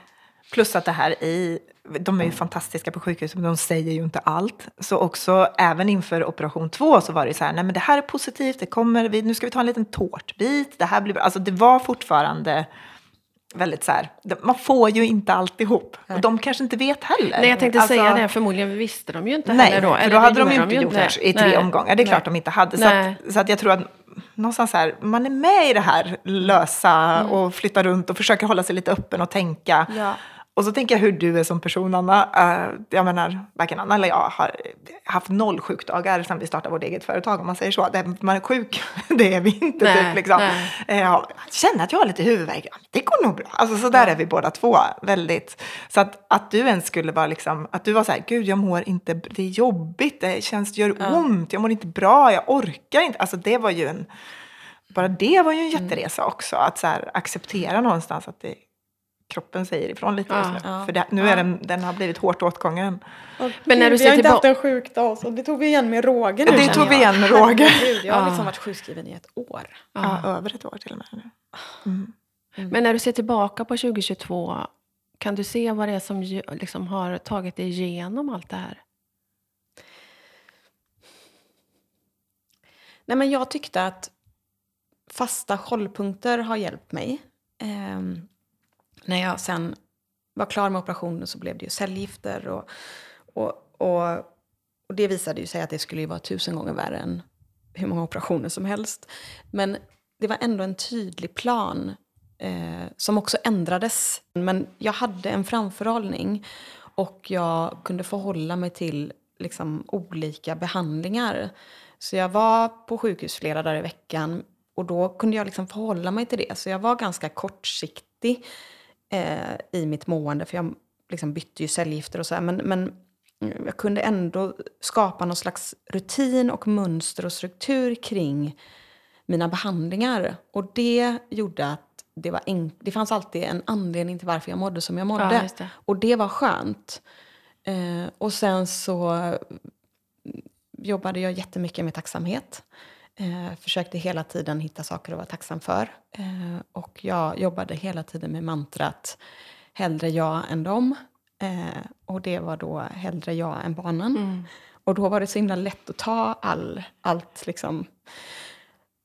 Plus att det här i, de är ju fantastiska på sjukhuset men de säger ju inte allt. Så också även inför operation två så var det så här, nej men det här är positivt, det kommer, vi, nu ska vi ta en liten tårtbit, det här blir bra. Alltså det var fortfarande väldigt så här, man får ju inte alltihop. Och de kanske inte vet heller. Nej, jag tänkte Alltså- säga det. Förmodligen visste de ju inte Nej, heller då. för Eller då hade de ju inte gjort det i tre Nej. omgångar. Det är klart de inte hade. Så Nej. att, så att jag tror att någonstans här, man är med i det här lösa Mm. och flyttar runt och försöker hålla sig lite öppen och tänka. Ja. Och så tänker jag hur du är som person, Anna. Uh, jag menar, varken Anna eller jag har haft noll sjukdagar sedan vi startade vårt eget företag, om man säger så. Man är sjuk, det är vi inte. Nej, typ, liksom. nej. Uh, jag känner att jag har lite huvudvärk, ja, det går nog bra. Alltså, så där är vi båda två. väldigt. Så att, att du ens skulle vara liksom, att du var så här, gud jag mår inte, det är jobbigt, det känns, det gör ont, jag mår inte bra, jag orkar inte. Alltså det var ju en, bara det var ju en jätteresa också. Att så här, acceptera någonstans att det, kroppen säger ifrån lite Ja, just nu. ja. För det, nu är den, den har blivit hårt åtgången. Men när du vi ser har inte haft en sjukdag, så det tog vi igen med råge nu Det tog vi igen med råge. Herregud, Jag har liksom varit sjukskriven i ett år. Ja, över ett år till och med. nu. Mm. Men när du ser tillbaka på 2022, kan du se vad det är som liksom har tagit dig igenom allt det här? Nej, men jag tyckte att fasta hållpunkter har hjälpt mig. Ehm, när jag sen var klar med operationen så blev det ju cellgifter. Och, och, och, och det visade ju sig att det skulle ju vara tusen gånger värre än hur många operationer som helst. Men det var ändå en tydlig plan eh, som också ändrades. Men jag hade en framförhållning och jag kunde förhålla mig till liksom, olika behandlingar. Så jag var på sjukhus flera dagar i veckan och då kunde jag liksom förhålla mig till det. Så jag var ganska kortsiktig eh, i mitt mående för jag liksom bytte ju cellgifter och så här. Men, men jag kunde ändå skapa någon slags rutin och mönster och struktur kring mina behandlingar. Och det gjorde att det, var enk- det fanns alltid en anledning till varför jag mådde som jag mådde. Ja, det. Och det var skönt. Eh, och sen så jobbade jag jättemycket med tacksamhet. Eh, försökte hela tiden hitta saker att vara tacksam för. Eh, och jag jobbade hela tiden med mantrat hellre jag än dem. Eh, och det var då hellre jag än barnen. Mm. Och då var det så himla lätt att ta all, allt, liksom,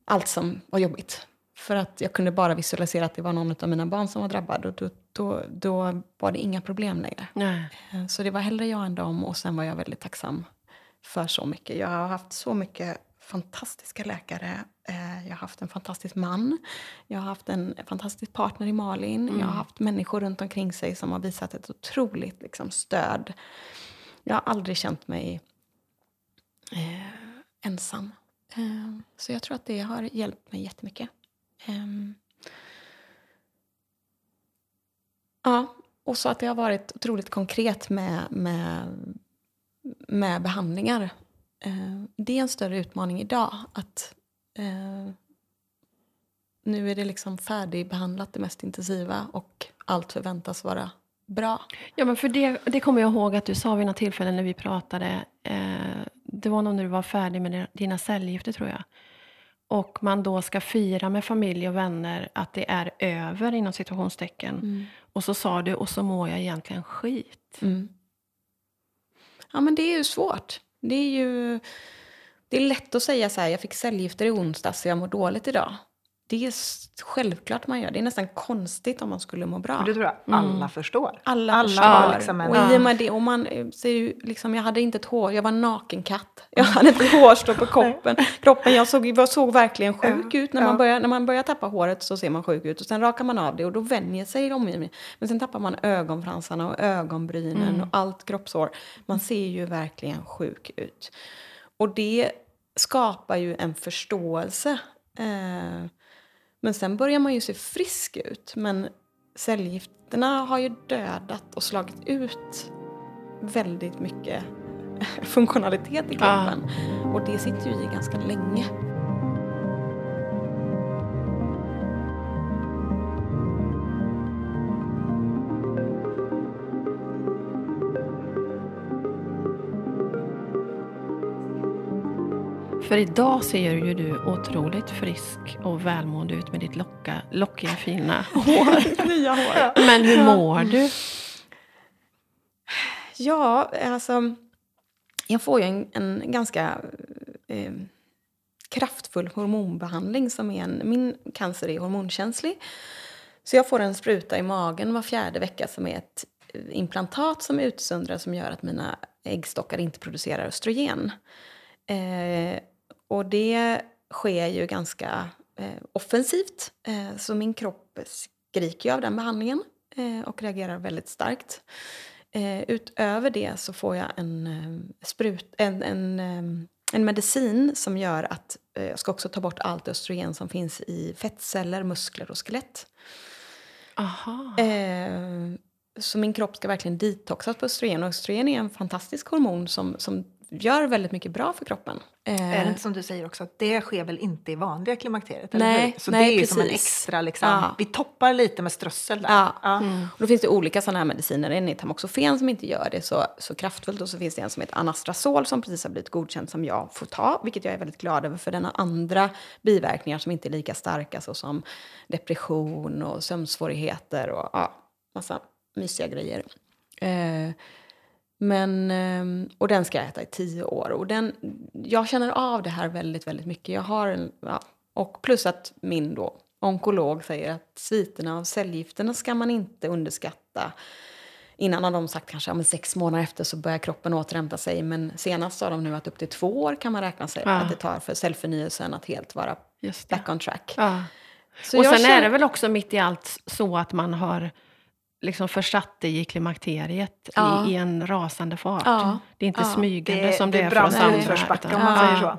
allt som var jobbigt. För att jag kunde bara visualisera att det var någon av mina barn som var drabbad. Och då, då, då var det inga problem längre. Nej. Eh, Så det var hellre jag än dem. Och sen var jag väldigt tacksam för så mycket. Jag har haft så mycket fantastiska läkare. Eh, Jag har haft en fantastisk man. Jag har haft en fantastisk partner i Malin. Jag har haft människor runt omkring sig som har visat ett otroligt liksom, stöd. Jag har aldrig känt mig eh, ensam. Eh, så jag tror att det har hjälpt mig jättemycket. Ehm. ja, och så att det har varit otroligt konkret med, med, med behandlingar. Eh, det är en större utmaning idag. Att eh, nu är det liksom färdigbehandlat, det mest intensiva och allt förväntas vara bra. Ja, men för det, det kommer jag ihåg att du sa vid något tillfälle när vi pratade. Eh, det var nog när du var färdig med dina cellgifter, tror jag. Och man då ska fira med familj och vänner att det är över, inom situationstecken. Och så sa du, och så mår jag egentligen skit. Mm. Ja, men det är ju svårt. Det är ju det är lätt att säga så här, jag fick cellgifter i onsdags så jag mår dåligt idag. Det är självklart man gör. Det är nästan konstigt om man skulle må bra. Det tror jag alla förstår. Alla, Alla förstår. har liksom en- och i och med det, och man eh, ser ju liksom, jag hade inte ett hår, jag var en naken katt. Jag hade inte hårstrå på kroppen. kroppen jag såg, jag såg verkligen sjuk ut. När man, ja. börjar, när man börjar tappa håret så ser man sjuk ut. Och sen rakar man av det och då vänjer sig omgivningen. Men sen tappar man ögonfransarna och ögonbrynen och allt kroppshår. Man ser ju verkligen sjuk ut. Och det skapar ju en förståelse. Eh, men sen börjar man ju se frisk ut. Men cellgifterna har ju dödat och slagit ut väldigt mycket funktionalitet i kroppen. Och det sitter ju i ganska länge. För idag ser ju du otroligt frisk och välmående ut med ditt locka, lockiga fina hår. Nya hår. Men hur mår du? Ja, alltså... Jag får ju en, en ganska eh, kraftfull hormonbehandling. som är en, Min cancer är hormonkänslig. Så jag får en spruta i magen var fjärde vecka som är ett eh, implantat som utsöndrar som gör att mina äggstockar inte producerar östrogen. Eh, och det sker ju ganska eh, offensivt. Eh, så min kropp skriker ju av den behandlingen. eh, och reagerar väldigt starkt. Eh, utöver det så får jag en, eh, sprut, en, en, eh, en medicin som gör att jag ska också ta bort allt östrogen som finns i fettceller, muskler och skelett. Aha. Så min kropp ska verkligen detoxas på östrogen. Och östrogen är en fantastisk hormon som, som gör väldigt mycket bra för kroppen. Eh, Är det inte som du säger också att det sker väl inte i vanliga klimakteriet? eller Nej, hur? Så nej, det är ju som en precis. extra liksom. Ja. Vi toppar lite med strössel där. Ja. Ja. Och då finns det olika sådana här mediciner. En är tamoxifen som inte gör det så, så kraftfullt. Och så finns det en som heter Anastrazol som precis har blivit godkänd som jag får ta. Vilket jag är väldigt glad över för den har andra biverkningar som inte är lika starka. Såsom depression och sömnsvårigheter och ja, massa mysiga grejer. Eh, men, eh, och den ska jag äta i tio år. Och den, jag känner av det här väldigt, väldigt mycket. Jag har en, ja, och plus att min då onkolog säger att sviterna av cellgifterna ska man inte underskatta. Innan har de sagt kanske ja, men sex månader efter så börjar kroppen återhämta sig. Men senast sa de nu att upp till två år kan man räkna sig Ja. att det tar för cellförnyelsen att helt vara back on track. Ja. Så och sen är känner- det väl också mitt i allt så att man har liksom försatt dig i klimakteriet Ja. i, i en rasande fart. Ja. Det är inte Ja. smygande Det, som det, det är för oss andra. om man säger så.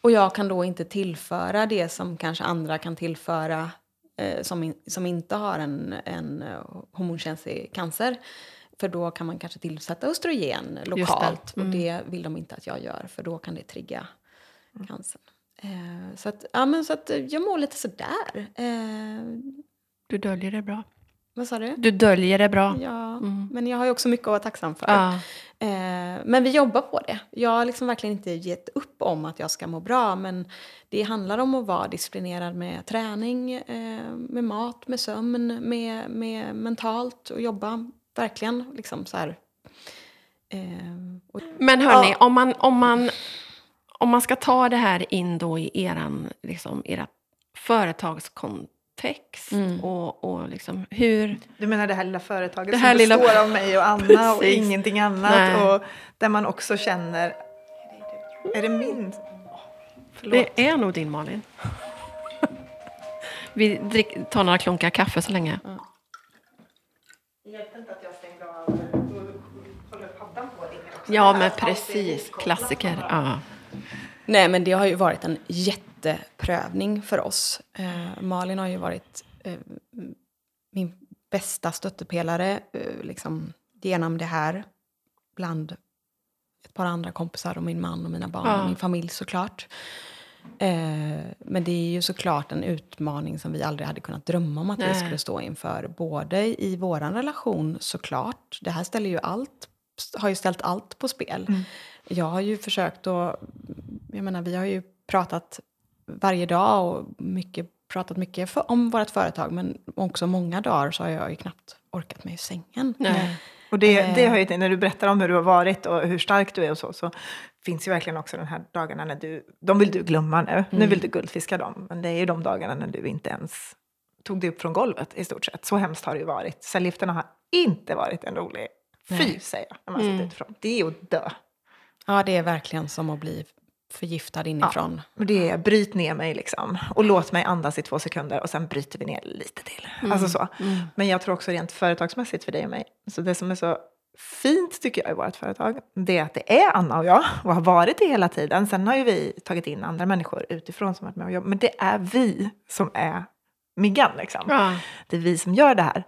Och jag kan då inte tillföra det som kanske andra kan tillföra eh, som, in, som inte har en, en eh, hormonkänslig cancer. För då kan man kanske tillsätta östrogen lokalt. Mm. Och det vill de inte att jag gör, för då kan det trigga cancern. Eh, så att, ja, men så att eh, jag mår lite sådär. Eh, Du döljer det bra. Vad sa du? Du döljer det bra. Ja, Mm. men jag har ju också mycket att vara tacksam för. Ja. Eh, men vi jobbar på det. Jag har liksom verkligen inte gett upp om att jag ska må bra. Men det handlar om att vara disciplinerad med träning, eh, med mat, med sömn, med, med mentalt och jobba verkligen liksom så här. Eh, och, Men hörni, Ja. om, man, om, man, om man ska ta det här in då i eran, liksom, era företagskontext Mm. och, och liksom hur... Du menar det här lilla företaget Det här som lilla- består av mig och Anna och ingenting annat. Nej. Och där man också känner... Är det min? Förlåt. Det är nog din Malin. Vi drick, tar några klunkar kaffe så länge. Ja, men precis. Klassiker. Ja. nej, men det har ju varit en jätteprövning för oss. Eh, Malin har ju varit eh, min bästa stöttepelare eh, liksom, genom det här. Bland ett par andra kompisar och min man och mina barn Ja. och min familj såklart. Eh, men det är ju såklart en utmaning som vi aldrig hade kunnat drömma om att vi Nej. skulle stå inför. Både i vår relation såklart. Det här ställer ju allt, har ju ställt allt på spel. Mm. Jag har ju försökt att, jag menar vi har ju pratat varje dag och mycket, pratat mycket för, om vårt företag. Men också många dagar så har jag ju knappt orkat mig ur sängen. Nej. Och det, det Eh. har ju, när du berättar om hur du har varit och hur stark du är och så, så finns ju verkligen också de här dagarna när du, de vill du glömma nu. Nu Mm. vill du guldfiska dem. Men det är ju de dagarna när du inte ens tog dig upp från golvet i stort sett. Så hemskt har det ju varit. Cellgifterna har inte varit en rolig fy, Nej. säger jag, när man Mm. sitter utifrån. Det är att dö. Ja, det är verkligen som att bli förgiftad inifrån. Och det är bryt ner mig liksom. Och låt mig andas i två sekunder och sen bryter vi ner lite till. Alltså så. Mm. Men jag tror också rent företagsmässigt för dig och mig. Så det som är så fint tycker jag i vårt företag, det är att det är Anna och jag och har varit det hela tiden. Sen har ju vi tagit in andra människor utifrån som varit med och jobbat. Men det är vi som är miggan liksom. Ja. Det är vi som gör det här.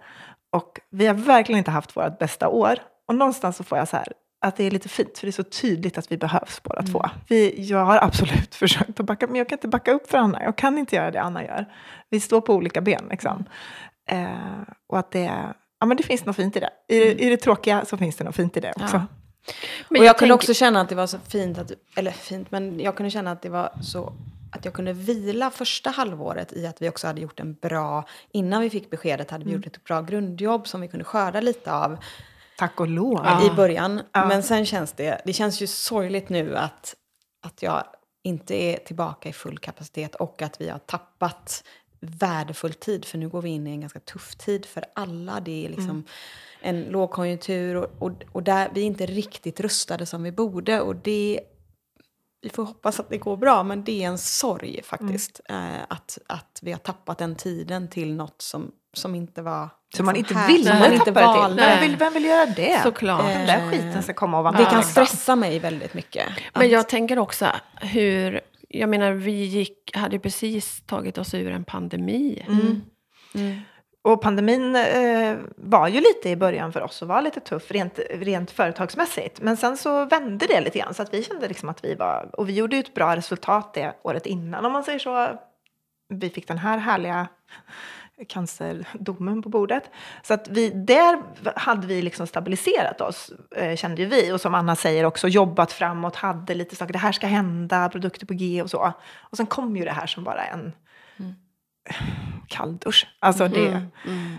Och vi har verkligen inte haft vårt bästa år. Och någonstans så får jag så här, att det är lite fint, för det är så tydligt att vi behövs båda två. Vi, jag har absolut försökt att backa, men jag kan inte backa upp för Anna. Jag kan inte göra det Anna gör. Vi står på olika ben liksom. Eh, och att det, ja, men det finns något fint i det. I, det- I det tråkiga så finns det något fint i det också. Ja. Men och jag, jag kunde också känna att det var så fint, att, eller fint, men jag kunde känna att det var så att jag kunde vila första halvåret i att vi också hade gjort en bra, innan vi fick beskedet hade vi gjort ett bra grundjobb som vi kunde skörda lite av Tack och lov. Ja. i början. Ja. Men sen känns det, det känns ju sorgligt nu att, att jag inte är tillbaka i full kapacitet och att vi har tappat värdefull tid. För nu går vi in i en ganska tuff tid för alla. Det är liksom en lågkonjunktur och, och, och där vi är inte riktigt rustade som vi borde. Och det, vi får hoppas att det går bra, men det är en sorg faktiskt. Eh, att, att vi har tappat den tiden till något som, som inte var Så man inte här- vill som man inte det till. valde. Vem vill, vem vill göra det? Såklart. Den där skiten ska komma och vara Det kan liksom. stressa mig väldigt mycket. Men jag tänker också hur... Jag menar, vi gick, hade ju precis tagit oss ur en pandemi. Mm. Mm. Och pandemin eh, var ju lite i början för oss och var lite tuff rent, rent företagsmässigt. Men sen så vände det lite grann så att vi kände liksom att vi var, och vi gjorde ju ett bra resultat det året innan om man säger så. Vi fick den här härliga cancerdomen på bordet. Så att vi, där hade vi liksom stabiliserat oss, eh, kände ju vi. Och som Anna säger också, jobbat framåt, hade lite saker, det här ska hända, produkter på G och så. Och sen kom ju det här som bara en kalldusch. Alltså det, Mm. Mm.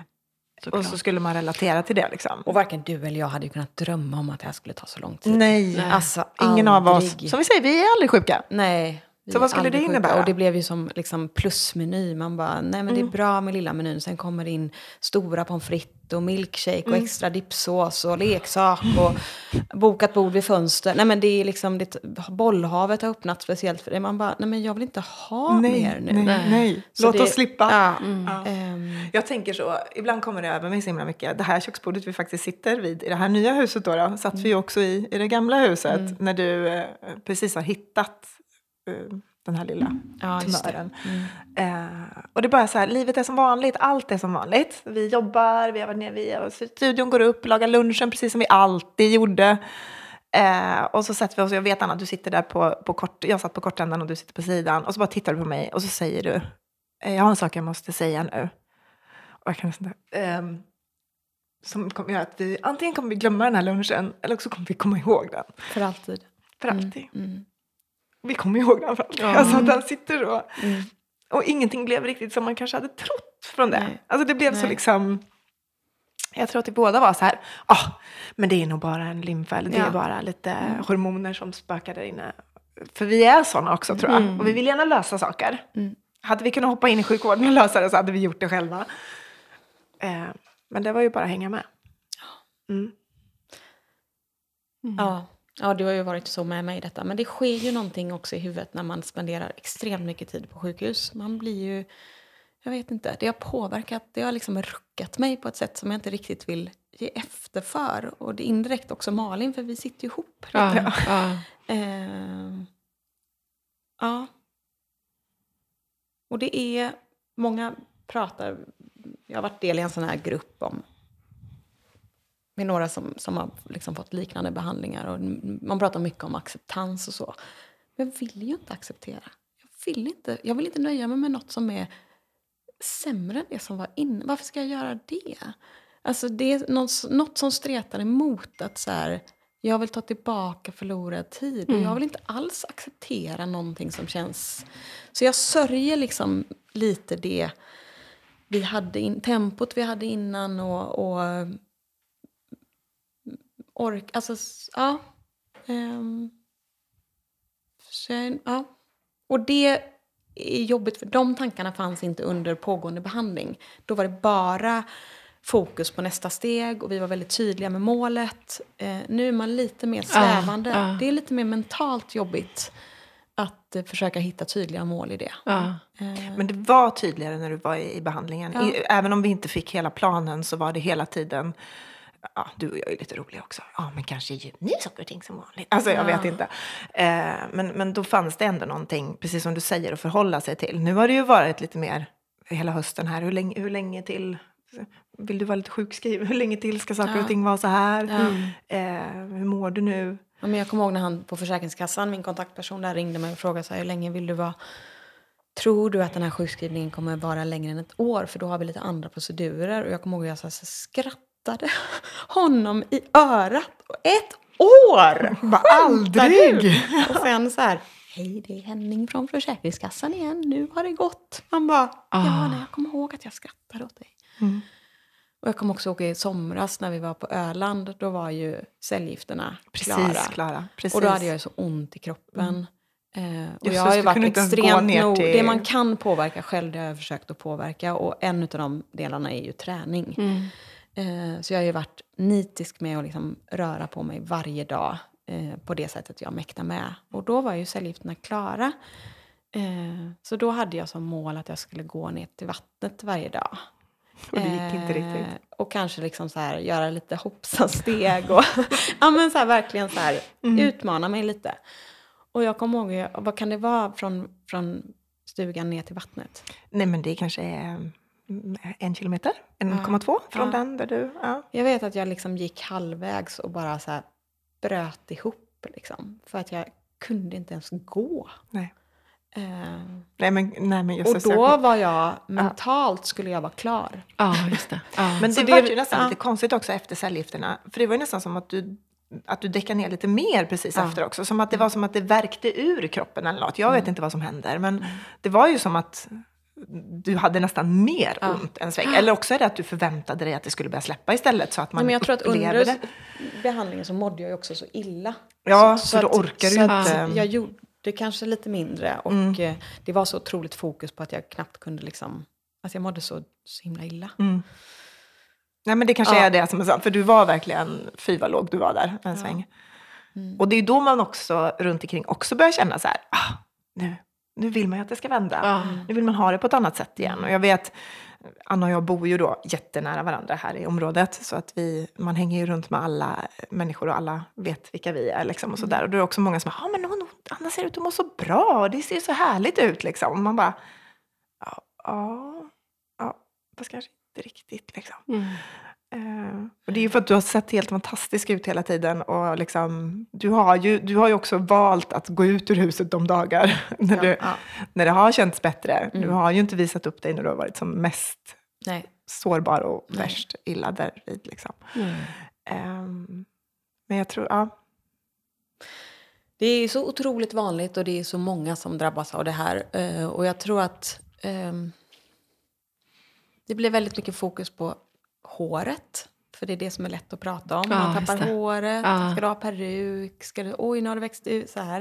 och så skulle man relatera till det liksom. Och varken du eller jag hade ju kunnat drömma om att det här skulle ta så lång tid. Nej. Alltså, ingen av oss. aldrig. Som vi säger, vi är aldrig sjuka. Nej. Vi Så vad skulle det innebära? Och det blev ju som liksom plusmeny. Man bara, nej men det är bra med lilla menyn. Sen kommer det in stora pommes frites och milkshake och extra dippsås och leksak och bokat bord vid fönster. Nej men det är liksom, det, bollhavet har öppnat speciellt för det. Man bara, nej men jag vill inte ha mer nu. nej, Nej. nej. Låt det- oss slippa. Ja. Ja. Ehm, Jag tänker så, ibland kommer det över mig så himla mycket. Det här köksbordet vi faktiskt sitter vid i det här nya huset då, då satt vi ju också i, i det gamla huset när du eh, precis har hittat den här lilla ja, just det. tumören. Eh, och det är bara så här, livet är som vanligt, allt är som vanligt. Vi jobbar, vi har varit nere, vi har, studion går upp, lagar lunchen precis som vi alltid gjorde. Eh, och så sätter vi oss, jag vet Anna, du sitter där på, på kort, jag satt på kortändan och du sitter på sidan. Och så bara tittar du på mig och så säger du, eh, jag har en sak jag måste säga nu. Och jag kan nästan, ehm, som kommer göra att vi, antingen kommer vi glömma den här lunchen eller också kommer vi komma ihåg den. För alltid. För alltid. Mm. Vi kommer ihåg den för alltid. Ja. Alltså att den sitter så. Mm. Och ingenting blev riktigt som man kanske hade trott från det. Nej. Alltså det blev så Nej. liksom... Jag tror att det båda var så här, ah, men det är nog bara en lymfa eller det Ja. är bara lite hormoner som spökar där inne. För vi är såna också tror jag. Mm. Och vi vill gärna lösa saker. Mm. Hade vi kunnat hoppa in i sjukvården och lösa det så hade vi gjort det själva. Eh, men det var ju bara att hänga med. Mm. Ja. Ja, du har ju varit så med mig i detta. Men det sker ju någonting också i huvudet när man spenderar extremt mycket tid på sjukhus. Man blir ju, jag vet inte, det har påverkat, det har liksom ruckat mig på ett sätt som jag inte riktigt vill ge efter för. Och det är indirekt också Malin, för vi sitter ju ihop. Ja, ja. Ehm, ja. Och det är, många pratar, jag har varit del i en sån här grupp om med några som, som har liksom fått liknande behandlingar. Och man pratar mycket om acceptans och så. Men jag vill ju inte acceptera. Jag vill inte, jag vill inte nöja mig med något som är sämre än det som var innan. Varför ska jag göra det? Alltså det är något, något som stretar emot att så här, jag vill ta tillbaka förlorad tid. Och jag vill inte alls acceptera någonting som känns... Så jag sörjer liksom lite det vi hade in, tempot vi hade innan och, och ork... Alltså, ja. Så, jag- ja. Och det är jobbigt, för de tankarna fanns inte under pågående behandling. Då var det bara fokus på nästa steg och vi var väldigt tydliga med målet. Eh, nu är man lite mer svävande. ja. Det är lite mer mentalt jobbigt att eh, försöka hitta tydliga mål i det. ja. Eh, Men det var tydligare när du var i, i behandlingen. Ja. I, även om vi inte fick hela planen så var det hela tiden Ja, du och jag är lite roliga också. Ja, men kanske är saker och ting som vanligt. Alltså, jag Ja. vet inte. Eh, men, men då fanns det ändå någonting, precis som du säger, att förhålla sig till. Nu har det ju varit lite mer hela hösten här. Hur länge, hur länge till vill du vara lite sjukskriven? Hur länge till ska saker Ja. och ting vara så här? Ja. Eh, hur mår du nu? Ja, men jag kommer ihåg när han på Försäkringskassan, min kontaktperson där ringde mig och frågade så här, hur länge vill du vara... Tror du att den här sjukskrivningen kommer vara längre än ett år? För då har vi lite andra procedurer. Och jag kommer ihåg att jag så här, så skrattade honom i örat. Ett år! Bara Skämtar du? aldrig! Och sen så här, hej det är Henning från Försäkringskassan igen, nu har det gått. Man bara, ja Ah. nej, jag kommer ihåg att jag skrattade åt dig. Mm. Och jag kommer också ihåg i somras när vi var på Öland, då var ju cellgifterna Precis, klara. Klara. Precis. Och då hade jag så ont i kroppen. Eh, och Jösses, jag har ju varit extremt nog, till- Det man kan påverka själv, det har jag försökt att påverka. Och en av de delarna är ju träning. Mm. Eh, så jag har ju varit nitisk med att liksom röra på mig varje dag eh, på det sättet jag mäktar med. Och då var ju cellgifterna klara. Eh, så då hade jag som mål att jag skulle gå ner till vattnet varje dag. Och det gick inte riktigt. Och kanske liksom så här, göra lite hoppsan-steg och ja, men så här, verkligen så här, Mm. utmana mig lite. Och jag kommer ihåg, vad kan det vara från, från stugan ner till vattnet? Nej, men det kanske är en kilometer, 1,2 från Ja. den där du... Ja. Jag vet att jag liksom gick halvvägs och bara så här bröt ihop. Liksom, för att jag kunde inte ens gå. Nej. Eh, Nej, men, nej, men och då jag- var jag, mentalt skulle jag vara klar. Ja, just det. Ja. Men det, det- var ju nästan ja. lite konstigt också efter cellgifterna. För det var ju nästan som att du, att du däckade ner lite mer precis Ja. efter också. Som att det var som att det värkte ur kroppen eller något. Jag Mm. vet inte vad som händer. Men det var ju som att du hade nästan mer Ja. ont än sväng. Eller också är det att du förväntade dig att det skulle börja släppa istället. Så att man Nej, men jag tror att under det. behandlingen så mådde jag ju också så illa. Ja, så, då orkar du så ju att inte. Jag gjorde kanske lite mindre och Mm. eh, det var så otroligt fokus på att jag knappt kunde liksom... Alltså jag mådde så, så himla illa. Mm. Nej, men det kanske Ja. är det som är sant. För du var verkligen, fy vad låg du var där en sväng. Mm. Och det är då man också runt omkring också börjar känna så här, ah, nu, nu vill man ju att det ska vända. Ja. Nu vill man ha det på ett annat sätt igen. Och jag vet, Anna och jag bor ju då jättenära varandra här i området. Så att vi, man hänger ju runt med alla människor och alla vet vilka vi är. Liksom, och så där. Och då är det också många som bara, ah, men hon, Anna ser ut att må så bra. Det ser så härligt ut. Liksom. Och man bara, ja, ja, ja fast kanske inte riktigt. Liksom. Mm. Eh, och det är ju för att du har sett helt fantastisk ut hela tiden. Och liksom, du, har ju, du har ju också valt att gå ut ur huset de dagar när, Ja, du, ja. när det har känts bättre. Du Mm. har ju inte visat upp dig när du har varit som mest Nej. sårbar och Nej. värst illa därvid. Liksom. Mm. Ehm, men jag tror, ja. Det är så otroligt vanligt och det är så många som drabbas av det här. Eh, Och jag tror att ehm, det blir väldigt mycket fokus på håret. För det är det som är lätt att prata om. Man just tappar håret, Ja. ska du ha peruk, ska du, oj nu har det växt ut så här.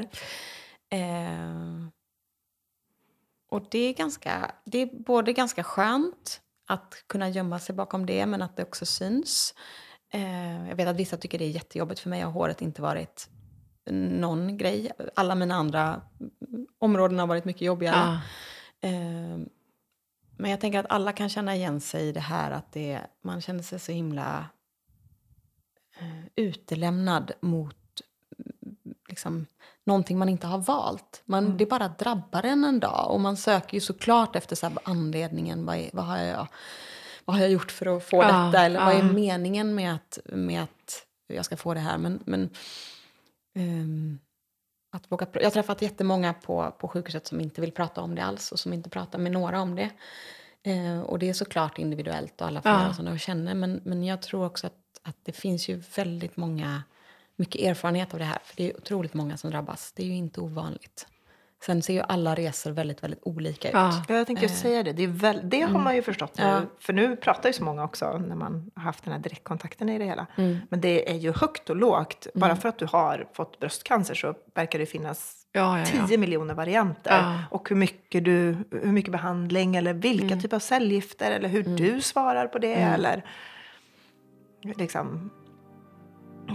Eh, och det är, ganska, det är både ganska skönt att kunna gömma sig bakom det men att det också syns. Eh, jag vet att vissa tycker det är jättejobbigt. För mig har håret inte varit någon grej. Alla mina andra områden har varit mycket jobbigare. Ja. Eh, men jag tänker att alla kan känna igen sig i det här att det, man känner sig så himla eh, utelämnad mot mm, liksom, någonting man inte har valt. Man, Det bara drabbar en en dag och man söker ju såklart efter så anledningen. Vad, är, vad, har jag, vad har jag gjort för att få Ja, detta? Eller vad är meningen med att, med att jag ska få det här? Men, men ehm, att våga, jag har träffat jättemånga på, på sjukhuset som inte vill prata om det alls och som inte pratar med några om det. Eh, och det är såklart individuellt och alla får Ja. göra som de känner. Men, men jag tror också att, att det finns ju väldigt många, mycket erfarenhet av det här. För det är otroligt många som drabbas. Det är ju inte ovanligt. Sen ser ju alla resor väldigt, väldigt olika ut. Ja. Jag tänkte just säga det. Det, väl, det har man ju förstått nu. Eh. Ja. För nu pratar ju så många också när man har haft den här direktkontakten i det hela. Mm. Men det är ju högt och lågt. Bara för att du har fått bröstcancer så verkar det finnas Ja, ja, ja. 10 miljoner varianter. Och hur mycket, du, hur mycket behandling eller vilka Mm. typer av cellgifter eller hur du svarar på det. Eller liksom.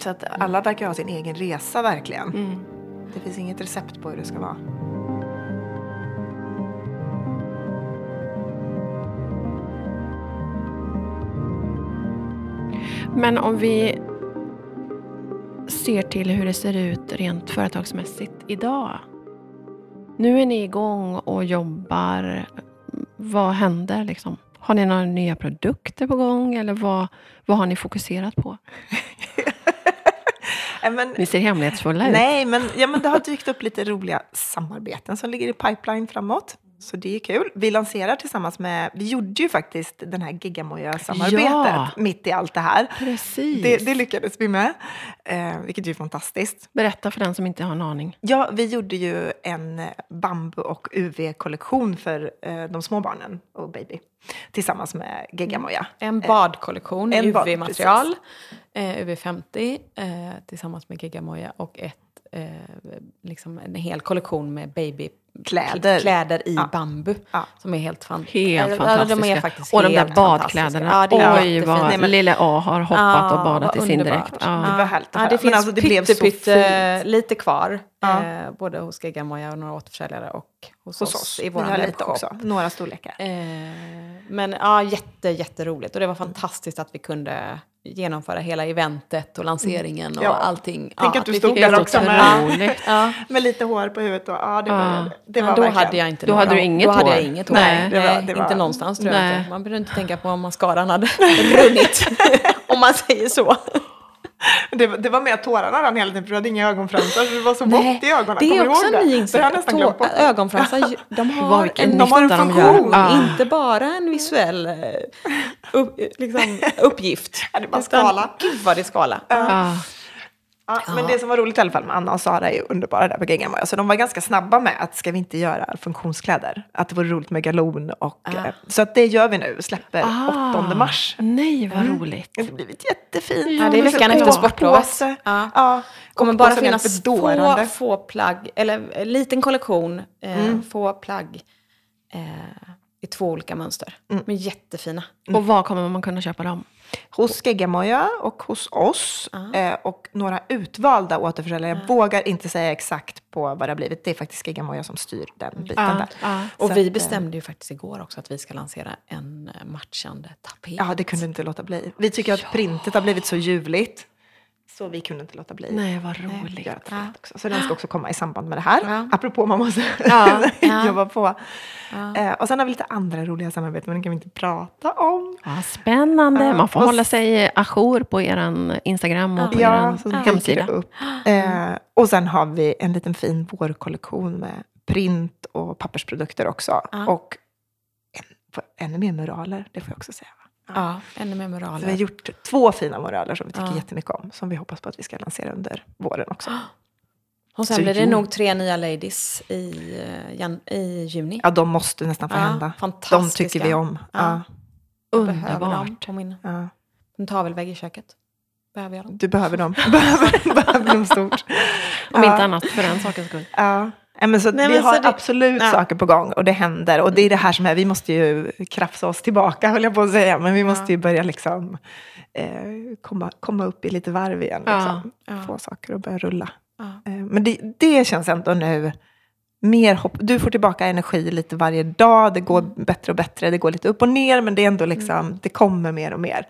Så att alla verkar ha sin egen resa verkligen. Mm. Det finns inget recept på hur det ska vara. Men om vi ser till hur det ser ut rent företagsmässigt idag. Nu är ni igång och jobbar. Vad händer liksom? Har ni några nya produkter på gång eller vad, vad har ni fokuserat på? Men, Ni ser hemlighetsfulla ut. nej, men, ja, men det har dykt upp lite roliga samarbeten som ligger i pipeline framåt. Så det är kul. Vi lanserar tillsammans med, vi gjorde ju faktiskt den här Gigamoja-samarbetet Ja. mitt i allt det här. Precis. Det, det lyckades vi med, eh, vilket är fantastiskt. Berätta för den som inte har en aning. Ja, vi gjorde ju en eh, bambu och UV-kollektion för eh, de små barnen och baby tillsammans med Gigamoja. En badkollektion en i UV-material, eh, UV50 eh, tillsammans med Gigamoja och ett, eh, liksom en hel kollektion med baby Kläder. kläder i Ja. bambu. Ja. Som är helt, fan... Helt Ja, fantastiska. De är faktiskt och de där badkläderna. Ja, Oj, vad Nej, men- lille A har hoppat och Ja, badat i sin. Ja. Det var härligt Ja, det finns alltså, det blev så pytte, fint. lite kvar. Ja. Eh, både hos Geggamoja och några återförsäljare och hos, Hos oss, oss. i vår lite också. Några storlekar. Eh, men ja, jätte, jätteroligt. Och det var fantastiskt att vi kunde genomföra hela eventet och lanseringen och Ja. allting. Tänk ja, att du vi stod där också med-. Ja. Med lite hår på huvudet. Och, ja, det var, Ja. det var ja, då verkligen. hade jag inte Då några- hade du inget Då hade jag hår. inget hår. Nej. Nej, Det var- det var- inte någonstans tror jag Nej. inte. Man behöver inte tänka på om mascaran hade runnit. om man säger så. Det, det var att tårarna rann hela tiden för du hade inga ögonfransar. Så det var så vått i ögonen. det är du också en ny insikt. Ögonfransar, de har en, de har en funktion. Ja. inte bara en visuell eh, upp, liksom, uppgift. Ja, det är bara skala. Gud vad det är skala. Ja. Ja, men det som var roligt i alla fall med Anna och Sara är ju underbara där på var. Så de var ganska snabba med att ska vi inte göra funktionskläder? Att det vore roligt med galon och... Ah. eh, Så att det gör vi nu, släpper Ah. 8 mars. Nej, vad roligt. Det har blivit jättefint. Ja, det är veckan efter åkpåse. sportlovet. Ja. Ja, kommer bara finnas få, få plagg, eller en liten kollektion, eh, Mm. få plagg eh, i två olika mönster. Mm. Men jättefina. Och var kommer man kunna köpa dem? Hos Geggamoja och hos oss. Ja. Eh, och några utvalda återförsäljare. Jag vågar inte säga exakt på vad det har blivit. Det är faktiskt Geggamoja som styr den biten där. Och Så vi att, eh, bestämde ju faktiskt igår också att vi ska lansera en matchande tapet. Ja, det kunde inte låta bli. Vi tycker att printet har blivit så ljuvligt. Så vi kunde inte låta bli. Nej, vad Nej, roligt. tapet också. Så den ska också komma i samband med det här. Ja. Apropå man måste Ja, ja. jobba på. Ja. Eh, och sen har vi lite andra roliga samarbeten, men det kan vi inte prata om. Ja, spännande. Ja, Man får och hålla sig ajour på er Instagram och på Ja, er hemsida. upp. Eh, och sen har vi en liten fin vårkollektion med print och pappersprodukter också. Ja. Och en, ännu mer muraler, det får jag också säga. Ja, ännu mer Så vi har moraler. gjort två fina muraler som vi tycker Ja. jättemycket om. Som vi hoppas på att vi ska lansera under våren också. Och sen Så blir det jo. nog tre nya ladies i, eh, i juni. Ja, de måste nästan få Ja, hända. De fantastiska. tycker vi om. Ja. Ja. Underbart. på min Ja. en tavelvägg i köket. Behöver jag dem. Du behöver dem. behöver, behöver dem stort. Om inte annat för den sakens skull. Ja. Men så Nej, vi men så har det- absolut Ja. saker på gång och det händer. Och det är det här som är, vi måste ju krafsa oss tillbaka höll jag på att säga. Men vi måste ju börja liksom eh, komma, komma upp i lite varv igen. Ja, Liksom. ja. Få saker att börja rulla. Ja. Eh, men det, det känns ändå nu mer hopp. Du får tillbaka energi lite varje dag. Det går bättre och bättre. Det går lite upp och ner men det är ändå liksom, det kommer mer och mer.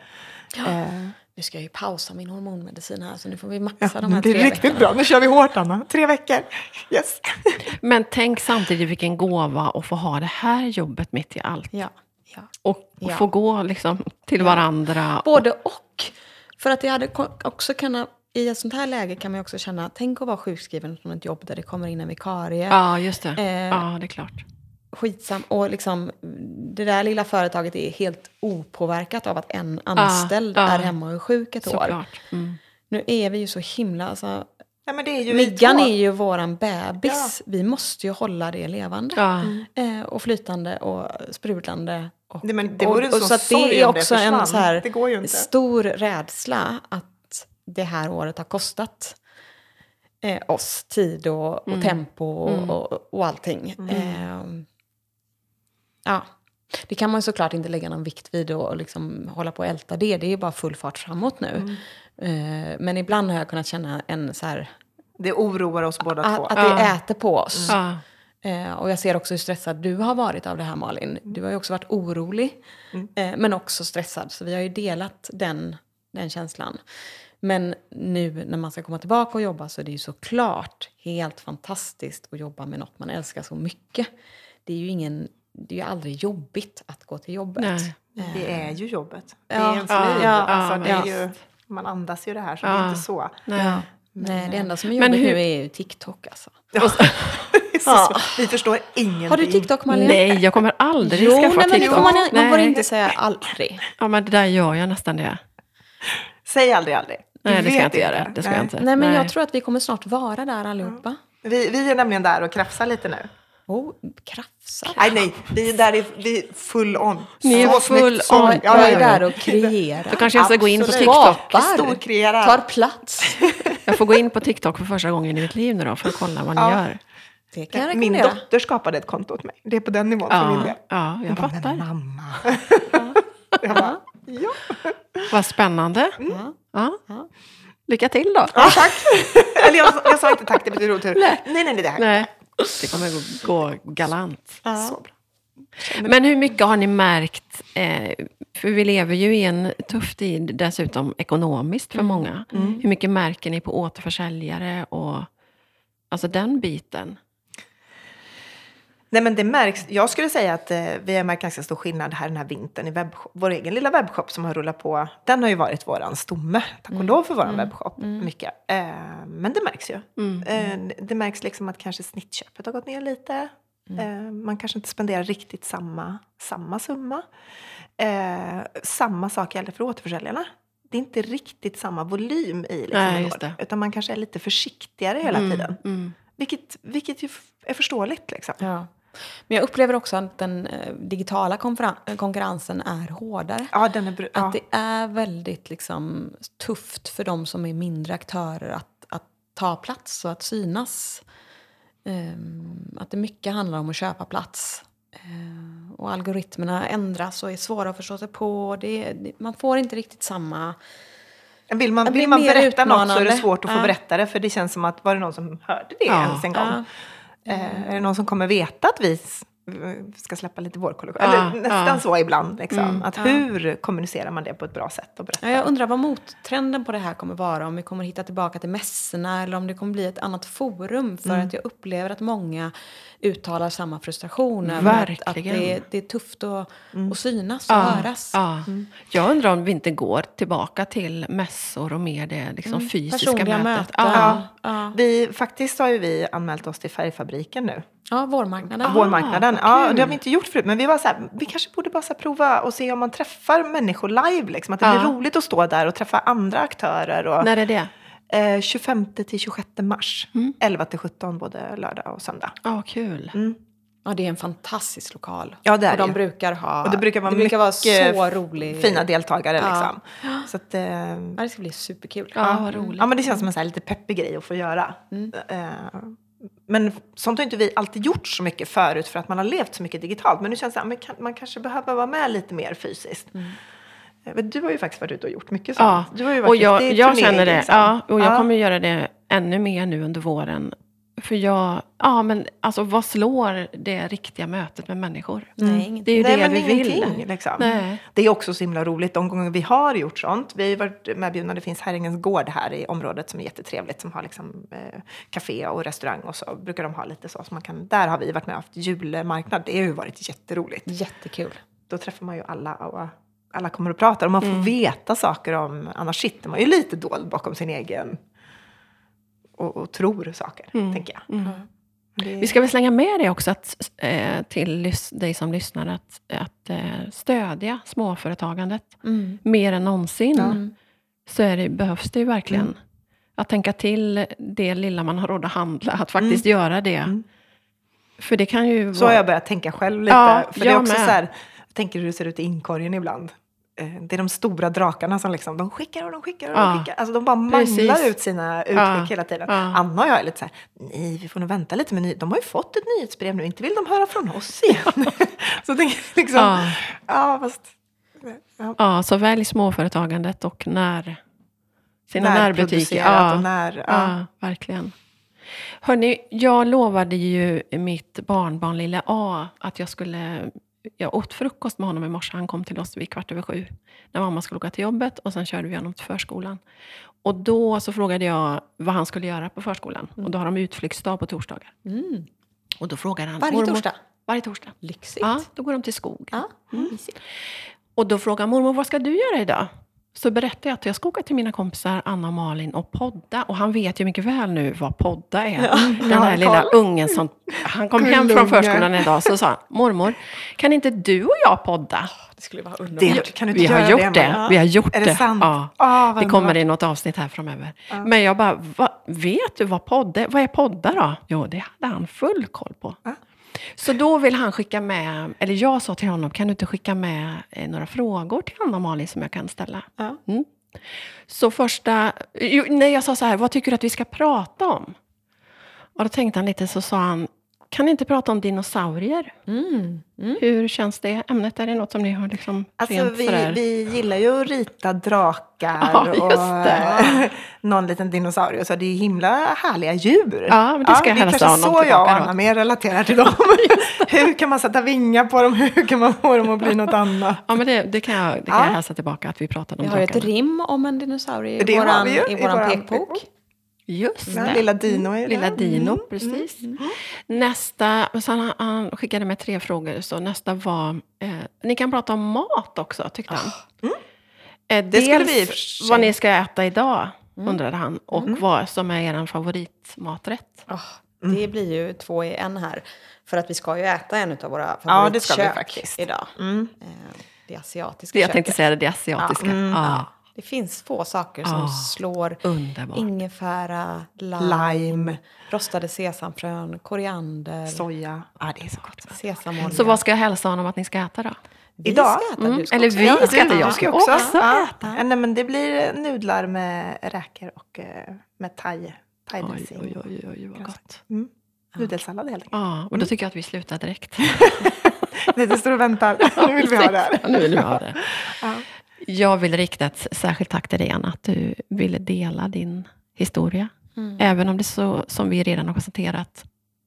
Eh, Nu ska jag ju pausa min hormonmedicin här så nu får vi ja, maxa de men här det är tre riktigt veckorna. bra. Nu kör vi hårt Anna. Tre veckor. Yes. Men tänk samtidigt vilken gåva att få ha det här jobbet mitt i allt. Ja, ja. Och Ja. få gå liksom till varandra. Både och. För att jag hade också kunnat, i ett sånt här läge kan man ju också känna, tänk att vara sjukskriven från ett jobb där det kommer in en vikarie. Ja, just det. Eh, ja, det är klart. Skitsam. Och liksom, det där lilla företaget är helt opåverkat av att en anställd ja. är hemma och är sjuk ett år. Mm. Nu är vi ju så himla... Alltså, Nej, men det är ju Miggan är ju våran bebis. Vi måste ju hålla det levande. Ja. Eh, och flytande och sprudlande. Och, Det, men det och- vore och sån så att sorg det är om det också en så här Det går ju inte. stor rädsla att det här året har kostat eh, oss tid och, och Mm. tempo och, Mm. och, och allting. Mm. Eh, ja. Det kan man såklart inte lägga någon vikt vid och, liksom hålla på och älta det. Det är bara full fart framåt nu. Mm. Eh, men ibland har jag kunnat känna en så här, Det oroar oss båda två. att, att det Ja. äter på oss. Eh, och jag ser också hur stressad du har varit av det här Malin. Du har ju också varit orolig, Mm. eh, men också stressad. Så vi har ju delat den, den känslan. Men nu när man ska komma tillbaka och jobba så är det ju såklart helt fantastiskt att jobba med något man älskar så mycket. Det är ju, ingen, det är ju aldrig jobbigt att gå till jobbet. Nej. Eh, Det är ju jobbet. Det är ens ja, liv. ja, alltså, det är ju, man andas ju det här, så det är inte så. Nej. Nej, det enda som är Men jobbigt hur- nu är ju TikTok alltså. Ja. Vi förstår ingenting. Har du TikTok Malin? Nej, jag kommer aldrig Jo, skaffa nej, men TikTok. man, man får Nej. inte säga aldrig. Ja, men det där gör jag nästan det. Säg aldrig aldrig. Nej, det ska jag inte göra. Det ska Nej. jag inte. Nej, men jag tror att vi kommer snart vara där allihopa. Vi, vi är nämligen där och krafsar lite nu. Oh, krafsar. Nej, nej, vi är där i vi är full on. Ni är full snyggt, on. jag Ja, är ja, ja. där och kreerar. Då kanske jag ska gå in på. TikTok. Skapar. Storkreerar. Tar plats. Jag får gå in på TikTok för första gången i mitt liv nu då för att kolla vad ni Ja. gör. Det kan jag Min dotter skapade ett konto åt mig. Det är på den nivån för min Ja, del. ja Hon jag bara, fattar. Men mamma. jag bara, ja. Vad spännande. Ja. Ja. Ja. Lycka till då. ja, tack. Eller jag, jag sa inte tack, det betyder otur. Nej. Nej, nej, nej, det här. Nej, det kommer gå, gå galant. Ja. Så bra. Men hur mycket har ni märkt, eh, för vi lever ju i en tuff tid dessutom ekonomiskt för många. Mm. Hur mycket märker ni på återförsäljare och alltså den biten? Nej, men det märks. Jag skulle säga att eh, vi har märkt ganska stor skillnad här den här vintern i webbshop. Vår egen lilla webbshop som har rullat på, den har ju varit våran stomme, tack och lov för våran webbshop. Mycket. Eh, men det märks ju. Mm. Eh, det märks liksom att kanske snittköpet har gått ner lite. Eh, man kanske inte spenderar riktigt samma, samma summa. Eh, samma sak gäller för återförsäljarna. Det är inte riktigt samma volym i liksom, Nej, år, utan man kanske är lite försiktigare hela Mm, tiden. Mm. Vilket, vilket ju är förståeligt. Liksom. Ja. Men jag upplever också att den eh, digitala konkurrensen är hårdare. Ja, den är ja. Att det är väldigt liksom, tufft för de som är mindre aktörer att, att ta plats och att synas. Ehm, att det mycket handlar om att köpa plats. Ehm, och algoritmerna ändras och är svåra att förstå sig på. Det, det, man får inte riktigt samma... Vill man, vill man berätta något så är det svårt att få berätta det. För det känns som att, var det någon som hörde det Ja. ens en gång? Ja. Eh, är det någon som kommer veta att vi s- ska släppa lite vårkollektion? Ja, Eller nästan ja. så ibland. Liksom. Mm, att ja. hur kommunicerar man det på ett bra sätt? Och berättar? Ja, jag undrar vad mottrenden på det här kommer vara. Om vi kommer hitta tillbaka till mässorna eller om det kommer bli ett annat forum. För Mm. att jag upplever att många uttalar samma frustration. över Att, att Verkligen. det, det är tufft att, att synas och Ja, höras. ja. Jag undrar om vi inte går tillbaka till mässor och mer det liksom fysiska Personliga mötet. möten. Ja. Ja. Vi, faktiskt har ju vi anmält oss till Färgfabriken nu. ja, vårmarknaden. Vårmarknaden. vad Ja, det har vi inte gjort förut. Men vi var så här, vi kanske borde bara prova och se om man träffar människor live. Liksom. Att det Ja. blir roligt att stå där och träffa andra aktörer. Och, När är det? Eh, 25 till 26 mars. Mm. 11 till 17 både lördag och söndag. Ja, kul. Mm. Ja, det är en fantastisk lokal. Ja, det är och de det. brukar ha... Och det brukar vara det brukar vara så rolig... Fina deltagare Ja. liksom. Så att, eh, Ja, det ska bli superkul. Ja, vad roligt. ja, men det känns som en så lite peppig grej att få göra. Mm. Eh, men sånt har inte vi alltid gjort så mycket förut för att man har levt så mycket digitalt. Men nu känns det att man kanske behöver vara med lite mer fysiskt. Mm. Eh, men Du har ju faktiskt varit ute och gjort mycket Ja, sånt. Du har ju varit och jag, jag känner det. liksom. Ja, och jag Ja. kommer göra det ännu mer nu under våren. För jag, ja men alltså vad slår det riktiga mötet med människor? Nej, inget. Det är ju Nej, det men vi vill. Liksom. Nej. Det är också så himla roligt de gånger vi har gjort sånt. Vi har ju varit medbjudna, det finns Herringens gård här i området som är jättetrevligt som har liksom eh, café och restaurang och så brukar de ha lite så. så man kan, där har vi varit med och haft julmarknad. Det har ju varit jätteroligt. Jättekul. Då träffar man ju alla och alla kommer och pratar och man får Mm. veta saker om, annars sitter man ju lite dold bakom sin egen och, och tror saker, Mm. tänker jag. Mm. Det, Vi ska väl slänga med det också att, eh, till dig som lyssnar att, att eh, stödja småföretagandet Mm. mer än någonsin. Mm. Så är det, behövs det ju verkligen. Mm. Att tänka till det lilla man har råd att handla, att faktiskt göra det. Mm. För det kan ju Så vara... har jag börjat tänka själv lite. Ja, för det är jag också med. så här, tänker hur det ser ut i inkorgen ibland. Eh, Det är de stora drakarna som liksom, de skickar och de skickar och Ja, de skickar. Alltså de bara manglar precis. ut sina utskick Ja, hela tiden. ja. Anna och jag är lite så här, nej vi får nog vänta lite med ny- De har ju fått ett nyhetsbrev nu, inte vill de höra från oss igen. så det är liksom, ja, Ja, fast... Ja, ja, så välj småföretagandet och när, sina närbutiker. Ja, och när... Ja, verkligen. Hörni, jag lovade ju mitt barnbarn lilla A att jag skulle... Jag åt frukost med honom i morse. Han kom till oss vid kvart över sju. När mamma skulle åka till jobbet och sen körde vi honom till förskolan. Och då så frågade jag vad han skulle göra på förskolan. Och då har de utflyktsdag på torsdagar. Mm. Och då frågade han... Varje "Mormor-" torsdag? Varje torsdag. Lyxigt. Ja, då går de till skog. Ja, mysigt. Och då frågar mormor, vad ska du göra idag? Så berättar jag att jag ska åka till mina kompisar Anna och Malin och podda. Och han vet ju mycket väl nu vad podda är. Den Ja, här lilla ungen som... Han kom hem från förskolan idag så sa han, mormor, kan inte du och jag podda? Det skulle vara underbart. Det, kan du inte Vi har göra gjort det, det. Vi har gjort Är det sant? Ja. Vad Det kommer i något avsnitt här framöver. Men jag bara, va, vet du vad podd är? Vad är poddar då? Jo, det hade han full koll på. Ja. Så då vill han skicka med, eller jag sa till honom, kan du inte skicka med eh, några frågor till Anna Malin som jag kan ställa? Ja. Mm. Så första, nej jag sa så här, vad tycker du att vi ska prata om? Och då tänkte han lite så sa han, kan ni inte prata om dinosaurier? Mm. Mm. Hur känns det ämnet? Är det något som ni har liksom Alltså, rent vi, sådär- vi gillar ju att rita drakar Ja, just och det. eh, någon liten dinosaurie. Så det är himla härliga djur. Ja, men det ska jag det är hälsa kanske honom så jag och då. Anna mer relaterar till dem. Hur kan man sätta vingar på dem? Hur kan man få dem att bli något annat? Ja, men det, det kan, jag, det kan Ja. jag hälsa tillbaka, att vi pratade Vi om har ju ett drakarna. rim om en dinosaurie i Det våran, vi våran pekbok. Just Ja, det. lilla Dino är det. Lilla Dino, Mm. precis. Nästa, så han, han skickade med tre frågor, så nästa var... Eh, ni kan prata om mat också, tyckte han. Eh, Det skulle vi vad ni ska äta idag, Mm. undrade han. Och vad som är er favoritmaträtt. Åh, det blir ju två i en här. För att vi ska ju äta en av våra Ja, det ska vi favoritkök faktiskt. idag. Mm. Eh, Det asiatiska Det jag köket. tänkte säga det, det asiatiska. Ja. Mm. Ja, Det finns få saker som Ah. slår underbart. ingefära, lime, Lime. rostade sesamfrön, koriander, Soja. Ja, det är så gott. sesamolja. Så vad ska jag hälsa honom att ni ska äta då? vi idag? Ska äta, Mm, eller vi ska äta, jag du ska också, också ja. äta. Ja, nej, men det blir nudlar med räkor och eh, med thai. thai Oj, oj, oj, oj, vad gott. Mm. Nudelsallad helt enkelt. Ja, och då tycker jag att vi slutar direkt. Lite står och väntar. Nu vill vi ha det här. Ja, nu vill vi ha det. Ja. Jag vill rikta ett särskilt tack till dig, Anna, att du ville dela din historia. Mm. Även om det så, som vi redan har konstaterat,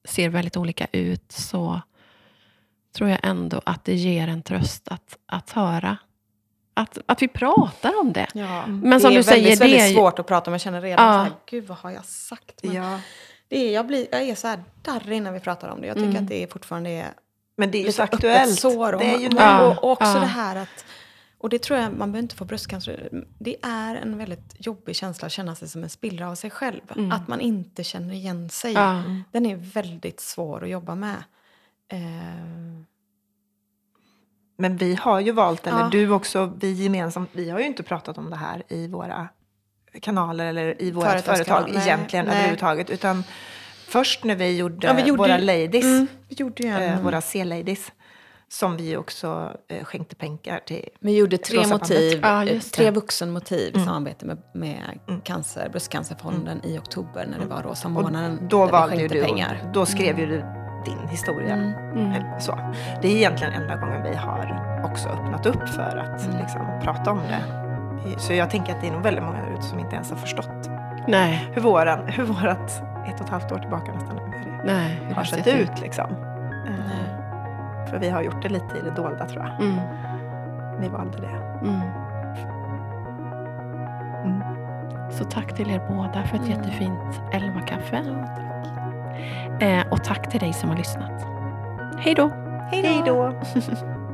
ser väldigt olika ut, så tror jag ändå att det ger en tröst att, att höra. Att, att vi pratar om det. Ja. Men som det är du säger, väldigt, det är väldigt svårt att prata om. Jag känner redan Ja. så här, gud vad har jag sagt? Men Ja. det är, jag, blir, jag är så här darrig när vi pratar om det. Jag tycker Mm. att det är fortfarande är Men det är ju så aktuellt. sår. Och, det är ju och, och också ja. det här att, och det tror jag, man behöver inte få bröstcancer. Det är en väldigt jobbig känsla att känna sig som en spillra av sig själv. Mm. Att man inte känner igen sig. Ja. Den är väldigt svår att jobba med. Eh, Men vi har ju valt, eller Ja. du också, vi gemensamt, vi har ju inte pratat om det här i våra kanaler eller i våra företag nej, egentligen nej. överhuvudtaget. Utan först när vi gjorde, Ja, vi gjorde våra ladies, mm, vi gjorde ju en, eh, våra C-ladies, som vi också eh, skänkte pengar till. Vi gjorde tre motiv, just tre vuxenmotiv i Mm. samarbete med, med Mm. cancer, bröstcancerfonden i oktober när det var rosa Och månaden. då där vi valde du, pengar. då skrev ju du din historia. Mm. Mm. Så. Det är egentligen enda gången vi har också öppnat upp för att Mm. liksom, prata om det. Så jag tänker att det är nog väldigt många där ute som inte ens har förstått Nej, hur, våran, hur vårat ett och ett halvt år tillbaka nästan hur det nej. hur har sett ut. Liksom. Eh, För vi har gjort det lite i det dolda tror jag. Mm. Vi valde det. Mm. Mm. Så tack till er båda för ett Mm. jättefint tack. Eh, och tack till dig som har lyssnat. Hej då! Hej då!